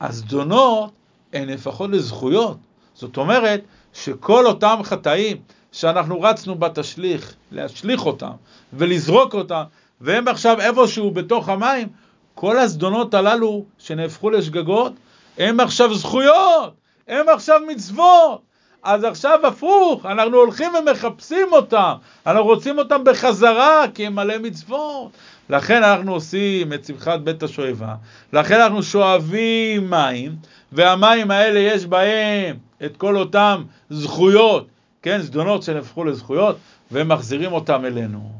הזדונות הן נהפכות לזכויות. זאת אומרת שכל אותם חטאים שאנחנו רצנו בתשליך, להשליך אותם ולזרוק אותם, והם עכשיו איפשהו בתוך המים, כל הזדונות הללו שנהפכו לשגגות, הם עכשיו זכויות, הם עכשיו מצוות. אז עכשיו הפוך, אנחנו הולכים ומחפשים אותם, אנחנו רוצים אותם בחזרה כי הם מלא מצוות. לכן אנחנו עושים את שמחת בית השואבה, לכן אנחנו שואבים מים, והמים האלה יש בהם את כל אותם זכויות, כן, זדונות שנהפכו לזכויות, ומחזירים אותם אלינו.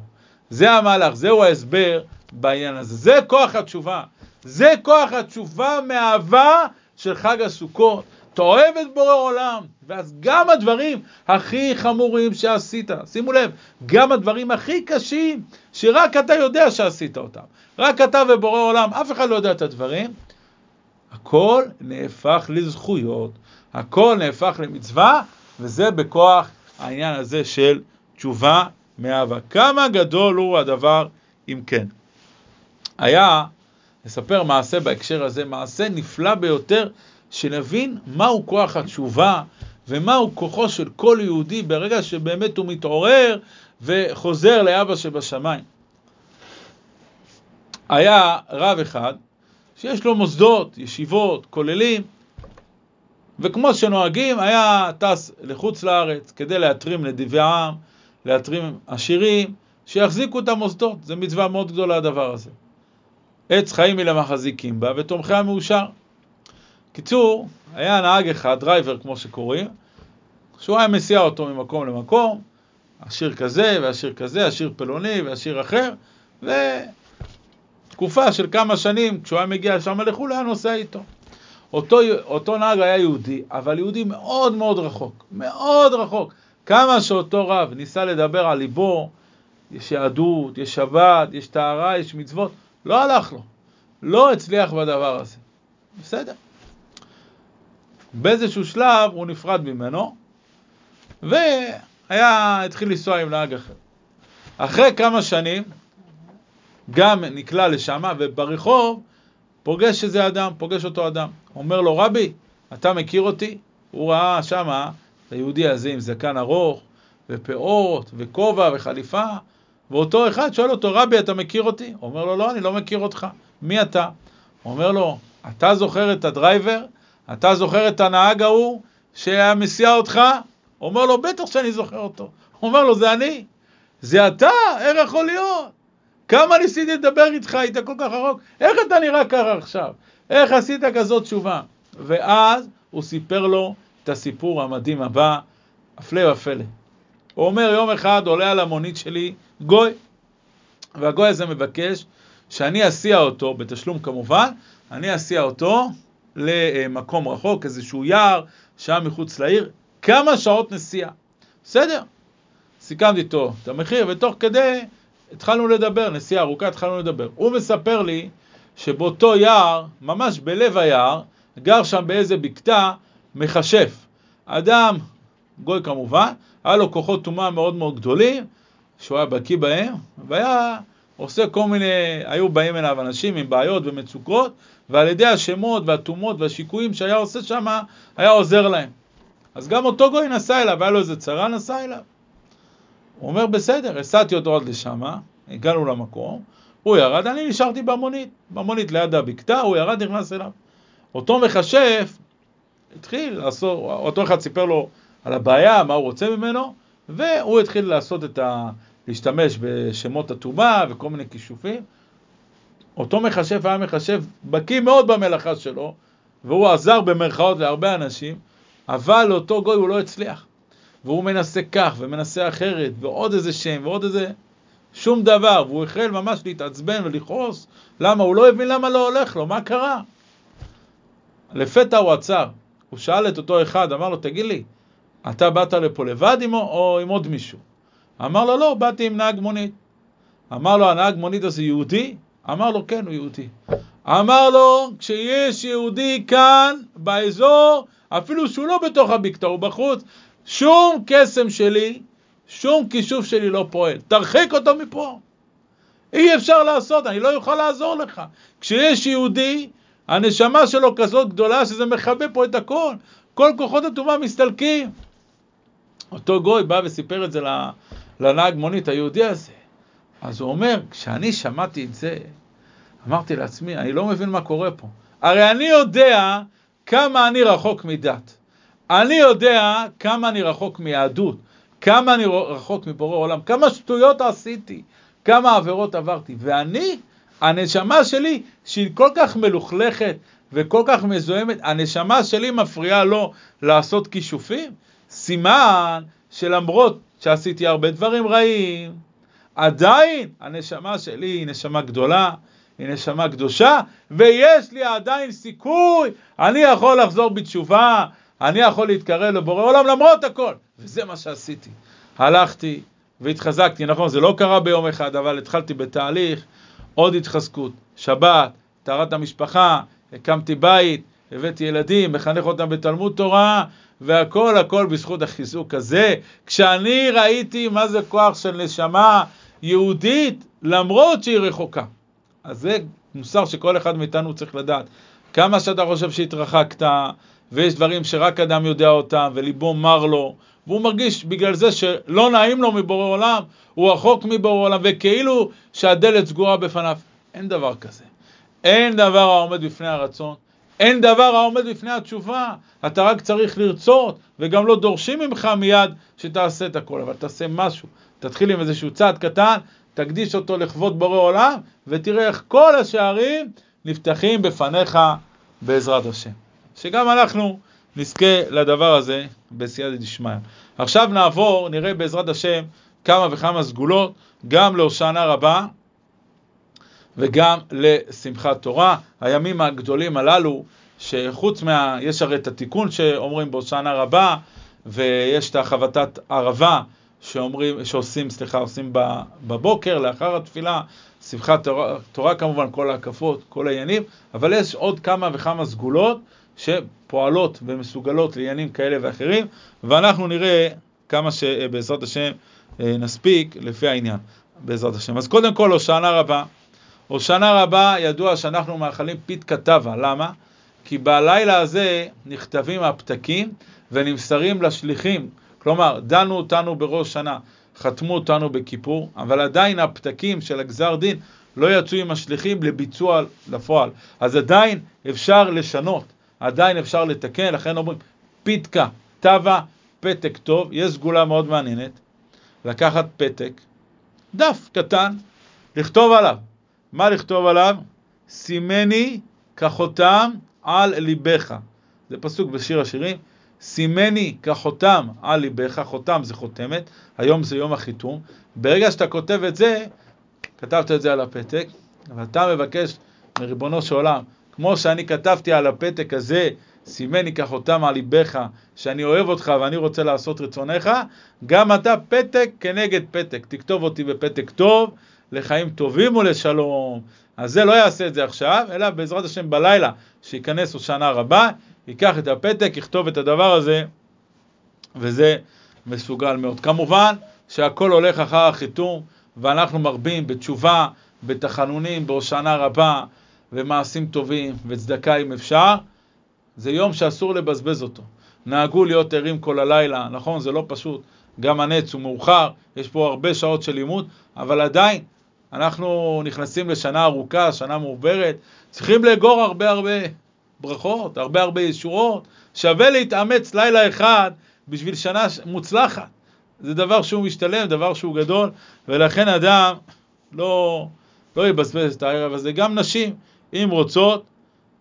זה המהלך, זהו ההסבר בעניין הזה. זה כוח התשובה. זה כוח התשובה מאהבה של חג הסוכות. אתה את בורא עולם, ואז גם הדברים הכי חמורים שעשית, שימו לב, גם הדברים הכי קשים, שרק אתה יודע שעשית אותם, רק אתה ובורא עולם, אף אחד לא יודע את הדברים, הכל נהפך לזכויות, הכל נהפך למצווה, וזה בכוח העניין הזה של תשובה מאהבה. כמה גדול הוא הדבר אם כן. היה, נספר מעשה בהקשר הזה, מעשה נפלא ביותר, שנבין מהו כוח התשובה ומהו כוחו של כל יהודי ברגע שבאמת הוא מתעורר וחוזר לאבא שבשמיים. היה רב אחד שיש לו מוסדות, ישיבות, כוללים, וכמו שנוהגים, היה טס לחוץ לארץ כדי להתרים נדיבי העם, להתרים עשירים, שיחזיקו את המוסדות. זו מצווה מאוד גדולה הדבר הזה. עץ חיים היא למחזיקים בה, ותומכיה מאושר. קיצור, היה נהג אחד, driver כמו שקוראים, שהוא היה מסיע אותו ממקום למקום, עשיר כזה ועשיר כזה, עשיר פלוני ועשיר אחר, ותקופה של כמה שנים, כשהוא היה מגיע שם לחו"ל, היה נוסע איתו. אותו, אותו נהג היה יהודי, אבל יהודי מאוד מאוד רחוק, מאוד רחוק. כמה שאותו רב ניסה לדבר על ליבו, יש יהדות, יש שבת, יש טהרה, יש מצוות, לא הלך לו, לא הצליח בדבר הזה. בסדר. באיזשהו שלב הוא נפרד ממנו, והיה, התחיל לנסוע עם נהג אחר. אחרי כמה שנים, גם נקלע לשם, וברחוב פוגש איזה אדם, פוגש אותו אדם. אומר לו, רבי, אתה מכיר אותי? הוא ראה את היהודי הזה עם זקן ארוך, ופאות, וכובע, וחליפה, ואותו אחד שואל אותו, רבי, אתה מכיר אותי? אומר לו, לא, אני לא מכיר אותך. מי אתה? אומר לו, אתה זוכר את הדרייבר? אתה זוכר את הנהג ההוא שהיה מסיע אותך? אומר לו, בטח שאני זוכר אותו. אומר לו, זה אני. זה אתה? איך יכול להיות? כמה ניסיתי לדבר איתך, היית כל כך רחוק, איך אתה נראה ככה עכשיו? איך עשית כזאת תשובה? ואז הוא סיפר לו את הסיפור המדהים הבא, הפלא ופלא. הוא אומר, יום אחד עולה על המונית שלי גוי, והגוי הזה מבקש שאני אסיע אותו, בתשלום כמובן, אני אסיע אותו למקום רחוק, איזשהו יער, שם מחוץ לעיר, כמה שעות נסיעה. בסדר, סיכמתי איתו את המחיר, ותוך כדי התחלנו לדבר, נסיעה ארוכה, התחלנו לדבר. הוא מספר לי שבאותו יער, ממש בלב היער, גר שם באיזה בקתה מכשף. אדם, גוי כמובן, היה לו כוחות טומאה מאוד מאוד גדולים, שהוא היה בקיא בהם, והיה עושה כל מיני, היו באים אליו אנשים עם בעיות ומצוקות, ועל ידי השמות והטומאות והשיקויים שהיה עושה שם, היה עוזר להם. אז גם אותו גוי נסע אליו, היה לו איזה צרה, נסע אליו. הוא אומר, בסדר, הסעתי אותו עד לשם, הגענו למקום, הוא ירד, אני נשארתי במונית, במונית ליד הבקתה, הוא ירד, נכנס אליו. אותו מכשף התחיל לעשות, אותו אחד סיפר לו על הבעיה, מה הוא רוצה ממנו, והוא התחיל לעשות את ה... להשתמש בשמות הטומאה וכל מיני כישופים. אותו מכשף היה מכשף בקיא מאוד במלאכה שלו, והוא עזר במרכאות להרבה אנשים, אבל לאותו גוי הוא לא הצליח. והוא מנסה כך ומנסה אחרת, ועוד איזה שם ועוד איזה... שום דבר, והוא החל ממש להתעצבן ולכעוס. למה? הוא לא הבין למה לא הולך לו, מה קרה? לפתע הוא עצר, הוא שאל את אותו אחד, אמר לו, תגיד לי, אתה באת לפה לבד עם, או עם עוד מישהו? אמר לו, לא, באתי עם נהג מונית. אמר לו, הנהג מונית הזה יהודי? אמר לו, כן, הוא יהודי. אמר לו, כשיש יהודי כאן, באזור, אפילו שהוא לא בתוך הבקתה, הוא בחוץ, שום קסם שלי, שום כישוף שלי לא פועל. תרחיק אותו מפה. אי אפשר לעשות, אני לא אוכל לעזור לך. כשיש יהודי, הנשמה שלו כזאת גדולה שזה מכבה פה את הכל. כל כוחות הטומאה מסתלקים. אותו גוי בא וסיפר את זה לנהג מונית היהודי הזה. אז הוא אומר, כשאני שמעתי את זה, אמרתי לעצמי, אני לא מבין מה קורה פה. הרי אני יודע כמה אני רחוק מדת. אני יודע כמה אני רחוק מיהדות, כמה אני רחוק מבורא עולם, כמה שטויות עשיתי, כמה עבירות עברתי. ואני, הנשמה שלי, שהיא כל כך מלוכלכת וכל כך מזוהמת, הנשמה שלי מפריעה לו לעשות כישופים? סימן שלמרות שעשיתי הרבה דברים רעים, עדיין הנשמה שלי היא נשמה גדולה, היא נשמה קדושה, ויש לי עדיין סיכוי, אני יכול לחזור בתשובה, אני יכול להתקרב לבורא עולם למרות הכל. וזה מה שעשיתי. הלכתי והתחזקתי, נכון, זה לא קרה ביום אחד, אבל התחלתי בתהליך, עוד התחזקות, שבת, טהרת המשפחה, הקמתי בית, הבאתי ילדים, מחנך אותם בתלמוד תורה, והכל הכל בזכות החיזוק הזה. כשאני ראיתי מה זה כוח של נשמה יהודית, למרות שהיא רחוקה. אז זה מוסר שכל אחד מאיתנו צריך לדעת. כמה שאתה חושב שהתרחקת, ויש דברים שרק אדם יודע אותם, וליבו מר לו, והוא מרגיש בגלל זה שלא נעים לו מבורא עולם, הוא רחוק מבורא עולם, וכאילו שהדלת סגורה בפניו. אין דבר כזה. אין דבר העומד בפני הרצון. אין דבר העומד בפני התשובה. אתה רק צריך לרצות, וגם לא דורשים ממך מיד שתעשה את הכל, אבל תעשה משהו. תתחיל עם איזשהו צעד קטן, תקדיש אותו לכבוד בורא עולם, ותראה איך כל השערים נפתחים בפניך בעזרת השם. שגם אנחנו נזכה לדבר הזה בסייעתא דשמיא. עכשיו נעבור, נראה בעזרת השם כמה וכמה סגולות, גם להושענא רבה וגם לשמחת תורה. הימים הגדולים הללו, שחוץ מה... יש הרי את התיקון שאומרים בהושענא רבה, ויש את החבטת ערבה שאומרים, שעושים, סליחה, עושים בבוקר, לאחר התפילה, שמחת תורה, תורה כמובן, כל ההקפות, כל העניינים, אבל יש עוד כמה וכמה סגולות שפועלות ומסוגלות לעניינים כאלה ואחרים, ואנחנו נראה כמה שבעזרת השם אה, נספיק לפי העניין, בעזרת השם. אז קודם כל, הושענא רבה. הושענא רבה, ידוע שאנחנו מאחלים פית כתבה, למה? כי בלילה הזה נכתבים הפתקים ונמסרים לשליחים, כלומר, דנו אותנו בראש שנה, חתמו אותנו בכיפור, אבל עדיין הפתקים של הגזר דין לא יצאו עם השליחים לביצוע לפועל. אז עדיין אפשר לשנות, עדיין אפשר לתקן, לכן אומרים פיתקה, תבה, פתק טוב, יש סגולה מאוד מעניינת, לקחת פתק, דף קטן, לכתוב עליו. מה לכתוב עליו? סימני כחותם על ליבך. זה פסוק בשיר השירים. סימני כחותם על ליבך, חותם זה חותמת, היום זה יום החיתום. ברגע שאתה כותב את זה, כתבת את זה על הפתק, אבל אתה מבקש מריבונו של עולם, כמו שאני כתבתי על הפתק הזה, סימני כחותם על ליבך, שאני אוהב אותך ואני רוצה לעשות רצונך, גם אתה פתק כנגד פתק. תכתוב אותי בפתק טוב, לחיים טובים ולשלום. אז זה לא יעשה את זה עכשיו, אלא בעזרת השם בלילה, שייכנס הושענא רבה, ייקח את הפתק, יכתוב את הדבר הזה, וזה מסוגל מאוד. כמובן שהכל הולך אחר החיתום, ואנחנו מרבים בתשובה, בתחנונים, בהושענא רבה, ומעשים טובים, וצדקה אם אפשר. זה יום שאסור לבזבז אותו. נהגו להיות ערים כל הלילה, נכון, זה לא פשוט, גם הנץ הוא מאוחר, יש פה הרבה שעות של לימוד, אבל עדיין אנחנו נכנסים לשנה ארוכה, שנה מעוברת, צריכים לאגור הרבה הרבה ברכות, הרבה הרבה ישורות, שווה להתאמץ לילה אחד בשביל שנה מוצלחת. זה דבר שהוא משתלם, דבר שהוא גדול, ולכן אדם לא, לא יבזבז את הערב הזה. גם נשים, אם רוצות,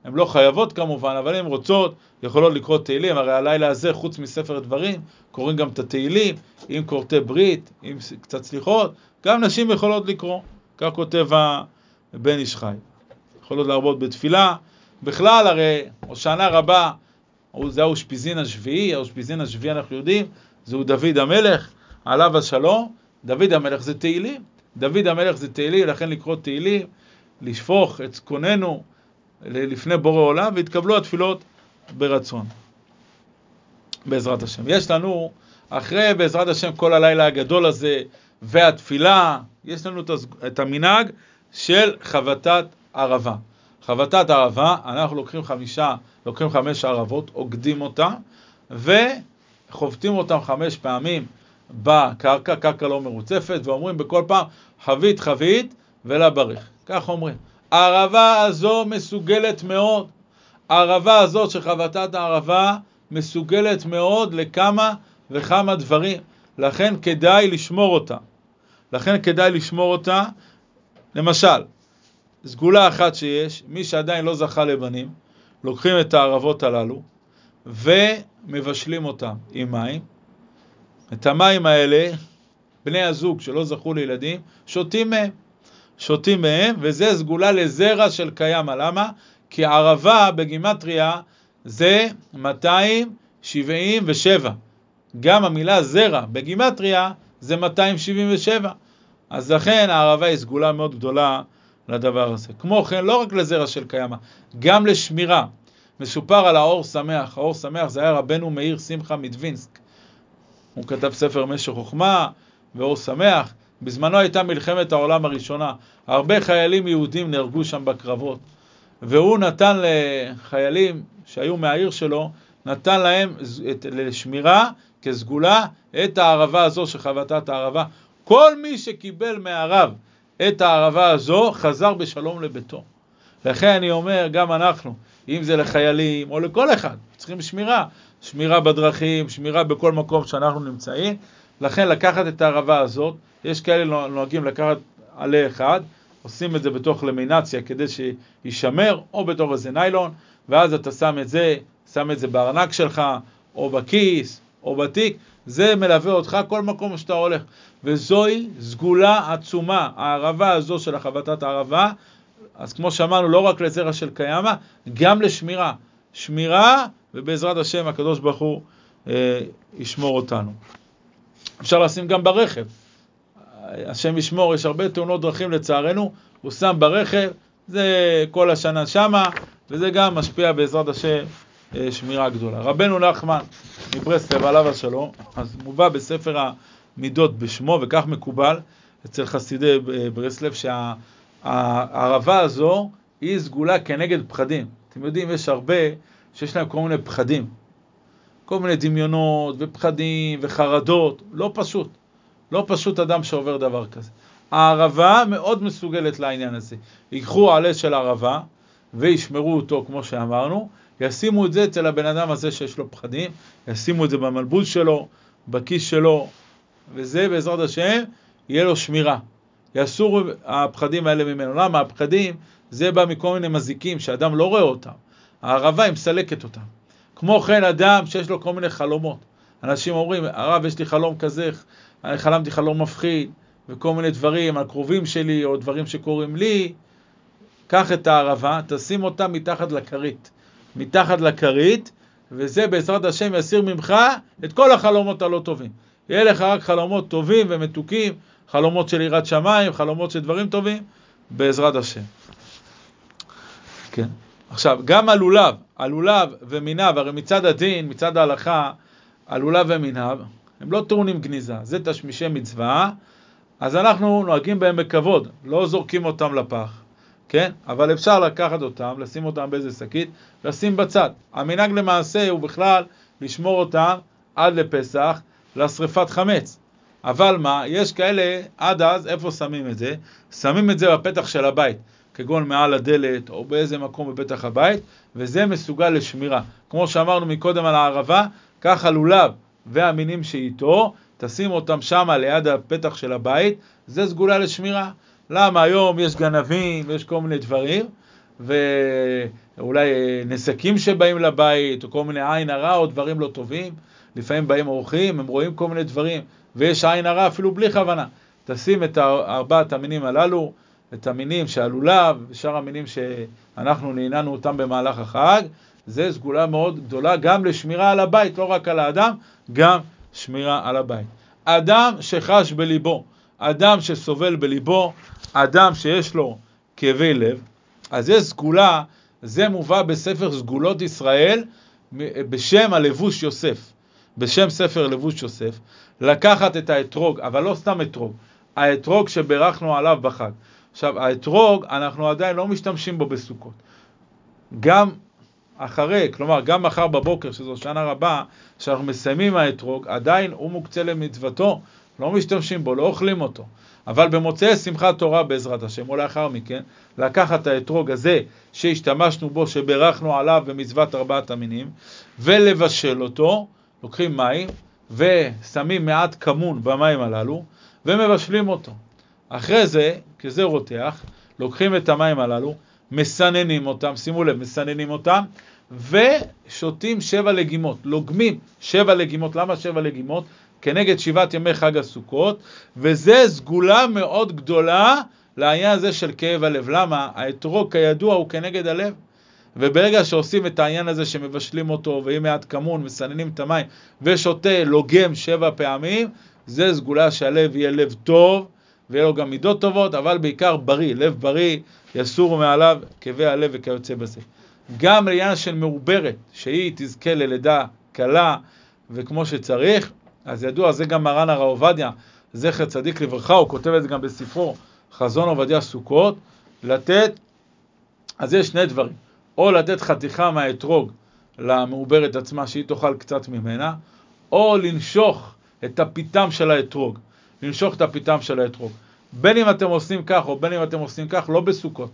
הן לא חייבות כמובן, אבל אם רוצות, יכולות לקרוא תהילים. הרי הלילה הזה, חוץ מספר דברים, קוראים גם את התהילים, עם כורתי ברית, עם קצת סליחות, גם נשים יכולות לקרוא. כך כותב הבן איש חי. יכולות להרבות בתפילה. בכלל, הרי הושענא רבה, זה האושפיזין השביעי, האושפיזין השביעי אנחנו יודעים, זהו דוד המלך, עליו השלום. דוד המלך זה תהילים. דוד המלך זה תהילים, לכן לקרוא תהילים, לשפוך את זקוננו לפני בורא עולם, והתקבלו התפילות ברצון. בעזרת השם. יש לנו, אחרי בעזרת השם כל הלילה הגדול הזה, והתפילה, יש לנו את המנהג של חבטת ערבה. חבטת ערבה, אנחנו לוקחים חמישה, לוקחים חמש ערבות, עוקדים אותה, וחובטים אותם חמש פעמים בקרקע, קרקע לא מרוצפת, ואומרים בכל פעם חבית חבית ולברך. כך אומרים. הערבה הזו מסוגלת מאוד. הערבה הזאת של חבטת הערבה מסוגלת מאוד לכמה וכמה דברים. לכן כדאי לשמור אותה. לכן כדאי לשמור אותה. למשל, סגולה אחת שיש, מי שעדיין לא זכה לבנים, לוקחים את הערבות הללו ומבשלים אותם עם מים. את המים האלה, בני הזוג שלא זכו לילדים, שותים מהם. שותים מהם, וזה סגולה לזרע של קיימא. למה? כי ערבה בגימטריה זה 277. גם המילה זרע בגימטריה זה 277. אז לכן הערבה היא סגולה מאוד גדולה לדבר הזה. כמו כן, לא רק לזרע של קיימא, גם לשמירה. מסופר על האור שמח, האור שמח זה היה רבנו מאיר שמחה מדווינסק. הוא כתב ספר משך חוכמה ואור שמח. בזמנו הייתה מלחמת העולם הראשונה. הרבה חיילים יהודים נהרגו שם בקרבות. והוא נתן לחיילים שהיו מהעיר שלו, נתן להם לשמירה כסגולה את הערבה הזו של חבטת הערבה. כל מי שקיבל מהרב את הערבה הזו, חזר בשלום לביתו. לכן אני אומר, גם אנחנו, אם זה לחיילים או לכל אחד, צריכים שמירה. שמירה בדרכים, שמירה בכל מקום שאנחנו נמצאים. לכן לקחת את הערבה הזאת, יש כאלה נוהגים לקחת עלה אחד, עושים את זה בתוך למינציה כדי שישמר, או בתוך איזה ניילון, ואז אתה שם את זה, שם את זה בארנק שלך, או בכיס, או בתיק, זה מלווה אותך כל מקום שאתה הולך. וזוהי סגולה עצומה, הערבה הזו של החבטת הערבה, אז כמו שאמרנו, לא רק לזרע של קיימא, גם לשמירה. שמירה, ובעזרת השם הקדוש ברוך הוא אה, ישמור אותנו. אפשר לשים גם ברכב. השם ישמור, יש הרבה תאונות דרכים לצערנו, הוא שם ברכב, זה כל השנה שמה, וזה גם משפיע בעזרת השם שמירה גדולה. רבנו נחמן מברסלב, עליו השלום, אז מובא בספר המידות בשמו, וכך מקובל אצל חסידי אה, ברסלב, שהערבה הזו היא סגולה כנגד פחדים. אתם יודעים, יש הרבה שיש להם כל מיני פחדים, כל מיני דמיונות ופחדים וחרדות, לא פשוט. לא פשוט אדם שעובר דבר כזה. הערבה מאוד מסוגלת לעניין הזה. ייקחו עלה של ערבה וישמרו אותו, כמו שאמרנו, ישימו את זה אצל הבן אדם הזה שיש לו פחדים, ישימו את זה במלבוש שלו, בכיס שלו, וזה בעזרת השם יהיה לו שמירה. יסורו הפחדים האלה ממנו. למה? הפחדים זה בא מכל מיני מזיקים שאדם לא רואה אותם. הערבה היא מסלקת אותם. כמו כן אדם שיש לו כל מיני חלומות. אנשים אומרים, הרב יש לי חלום כזה, אני חלמתי חלום מפחיד, וכל מיני דברים על קרובים שלי, או דברים שקורים לי, קח את הערבה, תשים אותה מתחת לכרית. מתחת לכרית, וזה בעזרת השם יסיר ממך את כל החלומות הלא טובים. יהיה לך רק חלומות טובים ומתוקים, חלומות של יראת שמיים, חלומות של דברים טובים, בעזרת השם. כן. עכשיו, גם הלולב, הלולב ומיניו, הרי מצד הדין, מצד ההלכה, הלולב ומיניו, הם לא טעונים גניזה, זה תשמישי מצווה, אז אנחנו נוהגים בהם בכבוד, לא זורקים אותם לפח, כן? אבל אפשר לקחת אותם, לשים אותם באיזה שקית, לשים בצד. המנהג למעשה הוא בכלל לשמור אותם עד לפסח, לשרפת חמץ. אבל מה, יש כאלה, עד אז, איפה שמים את זה? שמים את זה בפתח של הבית, כגון מעל הדלת או באיזה מקום בפתח הבית, וזה מסוגל לשמירה. כמו שאמרנו מקודם על הערבה, כך הלולב והמינים שאיתו, תשים אותם שם ליד הפתח של הבית, זה סגולה לשמירה. למה היום יש גנבים, יש כל מיני דברים, ואולי נזקים שבאים לבית, או כל מיני עין הרע, או דברים לא טובים. לפעמים באים אורחים, הם רואים כל מיני דברים, ויש עין הרע אפילו בלי כוונה. תשים את ארבעת המינים הללו, את המינים שהלולב, ושאר המינים שאנחנו נהננו אותם במהלך החג, זה סגולה מאוד גדולה גם לשמירה על הבית, לא רק על האדם, גם שמירה על הבית. אדם שחש בליבו, אדם שסובל בליבו, אדם שיש לו כאבי לב, אז זה סגולה, זה מובא בספר סגולות ישראל בשם הלבוש יוסף, בשם ספר לבוש יוסף, לקחת את האתרוג, אבל לא סתם אתרוג, האתרוג שברכנו עליו בחג. עכשיו, האתרוג, אנחנו עדיין לא משתמשים בו בסוכות. גם אחרי, כלומר גם מחר בבוקר, שזו שנה רבה, שאנחנו מסיימים האתרוג, עדיין הוא מוקצה למצוותו, לא משתמשים בו, לא אוכלים אותו. אבל במוצאי שמחת תורה בעזרת השם, או לאחר מכן, לקחת את האתרוג הזה שהשתמשנו בו, שברכנו עליו במצוות ארבעת המינים, ולבשל אותו, לוקחים מים, ושמים מעט כמון במים הללו, ומבשלים אותו. אחרי זה, כזה רותח, לוקחים את המים הללו, מסננים אותם, שימו לב, מסננים אותם, ושותים שבע לגימות, לוגמים שבע לגימות. למה שבע לגימות? כנגד שבעת ימי חג הסוכות, וזה סגולה מאוד גדולה לעניין הזה של כאב הלב. למה? האתרוג כידוע הוא כנגד הלב. וברגע שעושים את העניין הזה שמבשלים אותו, ואם מעט כמון, מסננים את המים, ושותה, לוגם שבע פעמים, זה סגולה שהלב יהיה לב טוב, ויהיה לו גם מידות טובות, אבל בעיקר בריא, לב בריא, יסור מעליו כאבי הלב וכיוצא בזה. גם לעניין של מעוברת, שהיא תזכה ללידה קלה וכמו שצריך, אז ידוע, זה גם מרן הרב עובדיה, זכר צדיק לברכה, הוא כותב את זה גם בספרו חזון עובדיה סוכות, לתת, אז יש שני דברים, או לתת חתיכה מהאתרוג למעוברת עצמה, שהיא תאכל קצת ממנה, או לנשוך את הפיתם של האתרוג, לנשוך את הפיתם של האתרוג. בין אם אתם עושים כך או בין אם אתם עושים כך, לא בסוכות,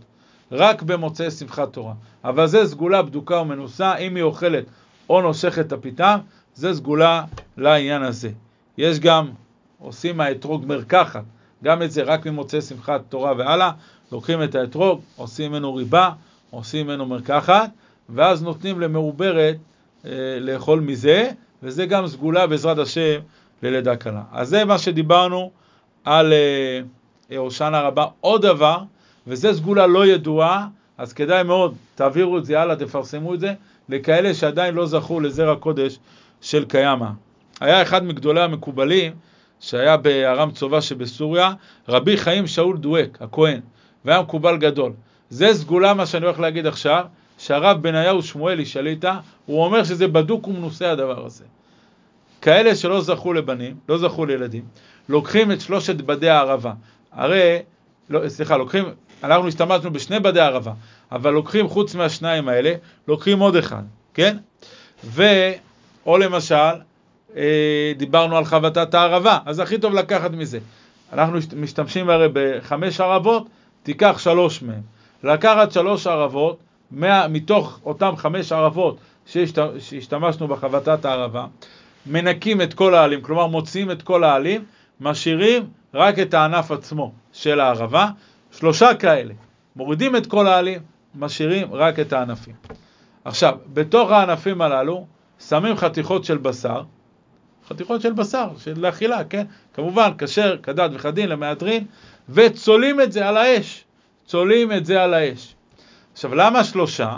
רק במוצאי שמחת תורה. אבל זה סגולה בדוקה ומנוסה, אם היא אוכלת או נושכת את הפיתם, זה סגולה לעניין הזה. יש גם, עושים מהאתרוג מרקחת, גם את זה רק ממוצאי שמחת תורה והלאה, לוקחים את האתרוג, עושים ממנו ריבה, עושים ממנו מרקחת, ואז נותנים למעוברת אה, לאכול מזה, וזה גם סגולה בעזרת השם ללידה קלה. אז זה מה שדיברנו על אה, הושענא אה, רבה. עוד דבר, וזה סגולה לא ידועה, אז כדאי מאוד, תעבירו את זה הלאה, תפרסמו את זה, לכאלה שעדיין לא זכו לזרע קודש של קיימא. היה אחד מגדולי המקובלים, שהיה בארם צובה שבסוריה, רבי חיים שאול דואק, הכהן, והיה מקובל גדול. זה סגולה, מה שאני הולך להגיד עכשיו, שהרב בניהו שמואלי שליטה, הוא אומר שזה בדוק ומנוסה הדבר הזה. כאלה שלא זכו לבנים, לא זכו לילדים, לוקחים את שלושת בדי הערבה. הרי, לא, סליחה, לוקחים, אנחנו השתמשנו בשני בדי הערבה, אבל לוקחים חוץ מהשניים האלה, לוקחים עוד אחד, כן? ו... או למשל, אה, דיברנו על חבטת הערבה, אז הכי טוב לקחת מזה. אנחנו משתמשים הרי בחמש ערבות, תיקח שלוש מהן. לקחת שלוש ערבות, מה, מתוך אותן חמש ערבות שהשת, שהשתמשנו בחבטת הערבה, מנקים את כל העלים, כלומר מוציאים את כל העלים, משאירים רק את הענף עצמו של הערבה, שלושה כאלה, מורידים את כל העלים, משאירים רק את הענפים. עכשיו, בתוך הענפים הללו שמים חתיכות של בשר, חתיכות של בשר, של אכילה, כן? כמובן, כשר, כדת וכדין למהדרין, וצולים את זה על האש. צולים את זה על האש. עכשיו, למה שלושה?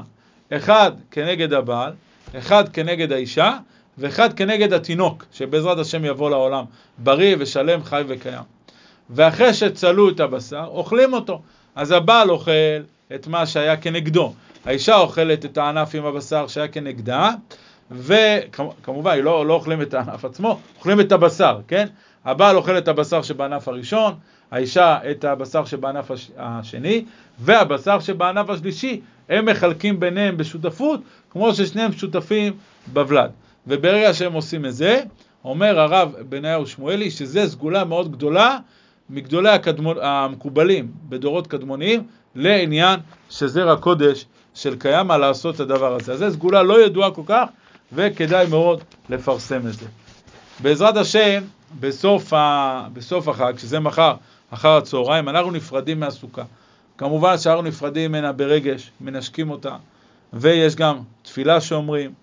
אחד כנגד הבעל, אחד כנגד האישה, ואחד כנגד התינוק, שבעזרת השם יבוא לעולם, בריא ושלם, חי וקיים. ואחרי שצלו את הבשר, אוכלים אותו. אז הבעל אוכל את מה שהיה כנגדו, האישה אוכלת את הענף עם הבשר שהיה כנגדה, וכמובן, לא, לא אוכלים את הענף עצמו, אוכלים את הבשר, כן? הבעל אוכל את הבשר שבענף הראשון, האישה את הבשר שבענף השני, והבשר שבענף השלישי, הם מחלקים ביניהם בשותפות, כמו ששניהם שותפים בוולד. וברגע שהם עושים את זה, אומר הרב בניהו שמואלי, שזה סגולה מאוד גדולה מגדולי הקדמון, המקובלים בדורות קדמוניים, לעניין שזרע קודש של קיימא לעשות את הדבר הזה. אז זו סגולה לא ידועה כל כך, וכדאי מאוד לפרסם את זה. בעזרת השם, בסוף, ה... בסוף החג, שזה מחר, אחר הצהריים, אנחנו נפרדים מהסוכה. כמובן שאנחנו נפרדים ממנה ברגש, מנשקים אותה, ויש גם תפילה שאומרים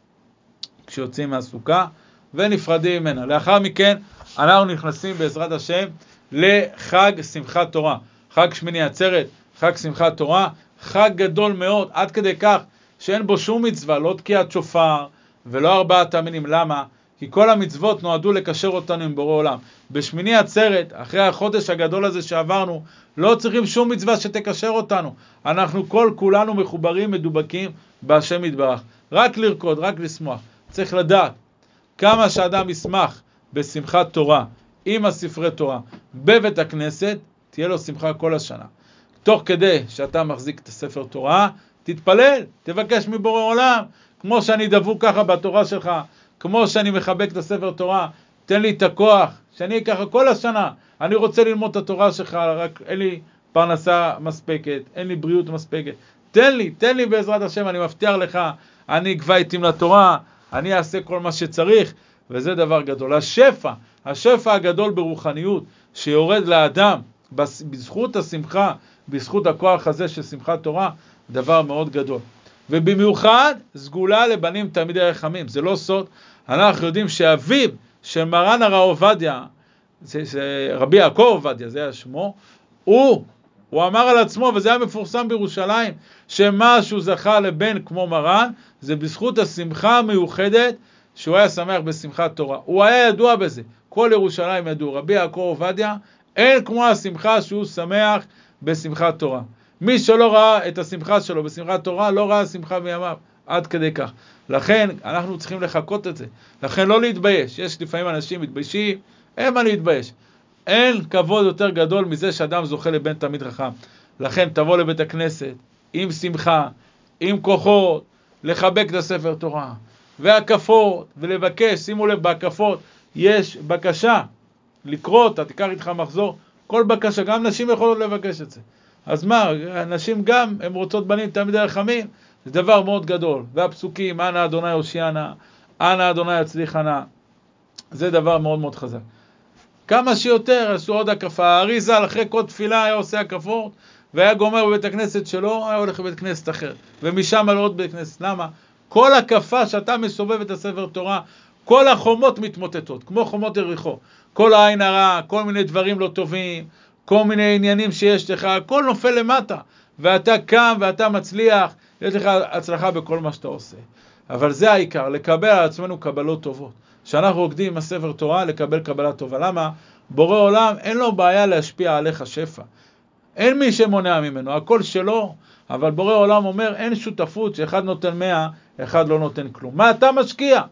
כשיוצאים מהסוכה, ונפרדים ממנה. לאחר מכן, אנחנו נכנסים בעזרת השם לחג שמחת תורה. חג שמיני עצרת, חג שמחת תורה, חג גדול מאוד, עד כדי כך שאין בו שום מצווה, לא תקיעת שופר, ולא ארבעת המינים. למה? כי כל המצוות נועדו לקשר אותנו עם בורא עולם. בשמיני עצרת, אחרי החודש הגדול הזה שעברנו, לא צריכים שום מצווה שתקשר אותנו. אנחנו כל כולנו מחוברים, מדובקים בהשם יתברך. רק לרקוד, רק לשמוח. צריך לדעת כמה שאדם ישמח בשמחת תורה עם הספרי תורה בבית הכנסת, תהיה לו שמחה כל השנה. תוך כדי שאתה מחזיק את הספר תורה, תתפלל, תבקש מבורא עולם, כמו שאני דבוק ככה בתורה שלך, כמו שאני מחבק את הספר תורה, תן לי את הכוח, שאני אהיה ככה כל השנה. אני רוצה ללמוד את התורה שלך, רק אין לי פרנסה מספקת, אין לי בריאות מספקת. תן לי, תן לי בעזרת השם, אני מבטיח לך, אני אקבע עתים לתורה, אני אעשה כל מה שצריך, וזה דבר גדול. השפע, השפע הגדול ברוחניות שיורד לאדם בזכות השמחה, בזכות הכוח הזה של שמחת תורה, דבר מאוד גדול. ובמיוחד סגולה לבנים תלמידי רחמים. זה לא סוד, אנחנו יודעים שאביו של מרן הרב עובדיה, זה, זה רבי יעקב עובדיה, זה היה שמו, הוא, הוא אמר על עצמו, וזה היה מפורסם בירושלים, שמה שהוא זכה לבן כמו מרן, זה בזכות השמחה המיוחדת שהוא היה שמח בשמחת תורה. הוא היה ידוע בזה, כל ירושלים ידעו. רבי יעקב עובדיה אין כמו השמחה שהוא שמח בשמחת תורה. מי שלא ראה את השמחה שלו בשמחת תורה, לא ראה שמחה מימיו, עד כדי כך. לכן, אנחנו צריכים לחקות את זה. לכן לא להתבייש. יש לפעמים אנשים מתביישים, אין מה להתבייש. אין כבוד יותר גדול מזה שאדם זוכה לבן תלמיד חכם. לכן תבוא לבית הכנסת עם שמחה, עם כוחות, לחבק את הספר תורה, והקפות, ולבקש, שימו לב, בהקפות יש בקשה לקרוא אותה, תיקח איתך מחזור, כל בקשה, גם נשים יכולות לבקש את זה. אז מה, נשים גם, הן רוצות בנים תלמידי רחמים, זה דבר מאוד גדול. והפסוקים, אנא אדוני הושיענה, אנא אדוני יצליחנה, זה דבר מאוד מאוד חזק. כמה שיותר עשו עוד הקפה. האריזה, אחרי כל תפילה היה עושה הקפות, והיה גומר בבית הכנסת שלו, היה הולך לבית כנסת אחר. ומשם לעוד בית כנסת. למה? כל הקפה שאתה מסובב את הספר תורה, כל החומות מתמוטטות, כמו חומות יריחו. כל העין הרע, כל מיני דברים לא טובים, כל מיני עניינים שיש לך, הכל נופל למטה. ואתה קם ואתה מצליח, יש לך הצלחה בכל מה שאתה עושה. אבל זה העיקר, לקבל על עצמנו קבלות טובות. כשאנחנו רוקדים עם הספר תורה, לקבל קבלה טובה. למה? בורא עולם, אין לו בעיה להשפיע עליך שפע. אין מי שמונע ממנו, הכל שלו, אבל בורא עולם אומר, אין שותפות שאחד נותן מאה, אחד לא נותן כלום. מה אתה משקיע?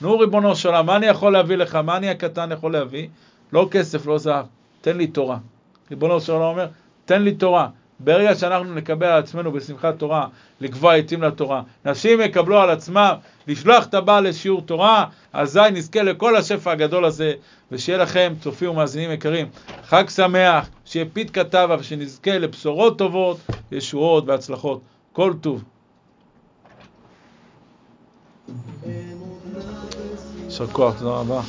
נו, ריבונו של עולם, מה אני יכול להביא לך? מה אני הקטן יכול להביא? לא כסף, לא זהב, תן לי תורה. ריבונו של עולם אומר, תן לי תורה. ברגע שאנחנו נקבל על עצמנו בשמחת תורה, לקבוע עתים לתורה, נשים יקבלו על עצמם לשלוח את הבעל לשיעור תורה, אזי נזכה לכל השפע הגדול הזה, ושיהיה לכם, צופים ומאזינים יקרים, חג שמח, שיהיה פית כתבה, ושנזכה לבשורות טובות, ישועות והצלחות. כל טוב. יישר כוח, תודה רבה.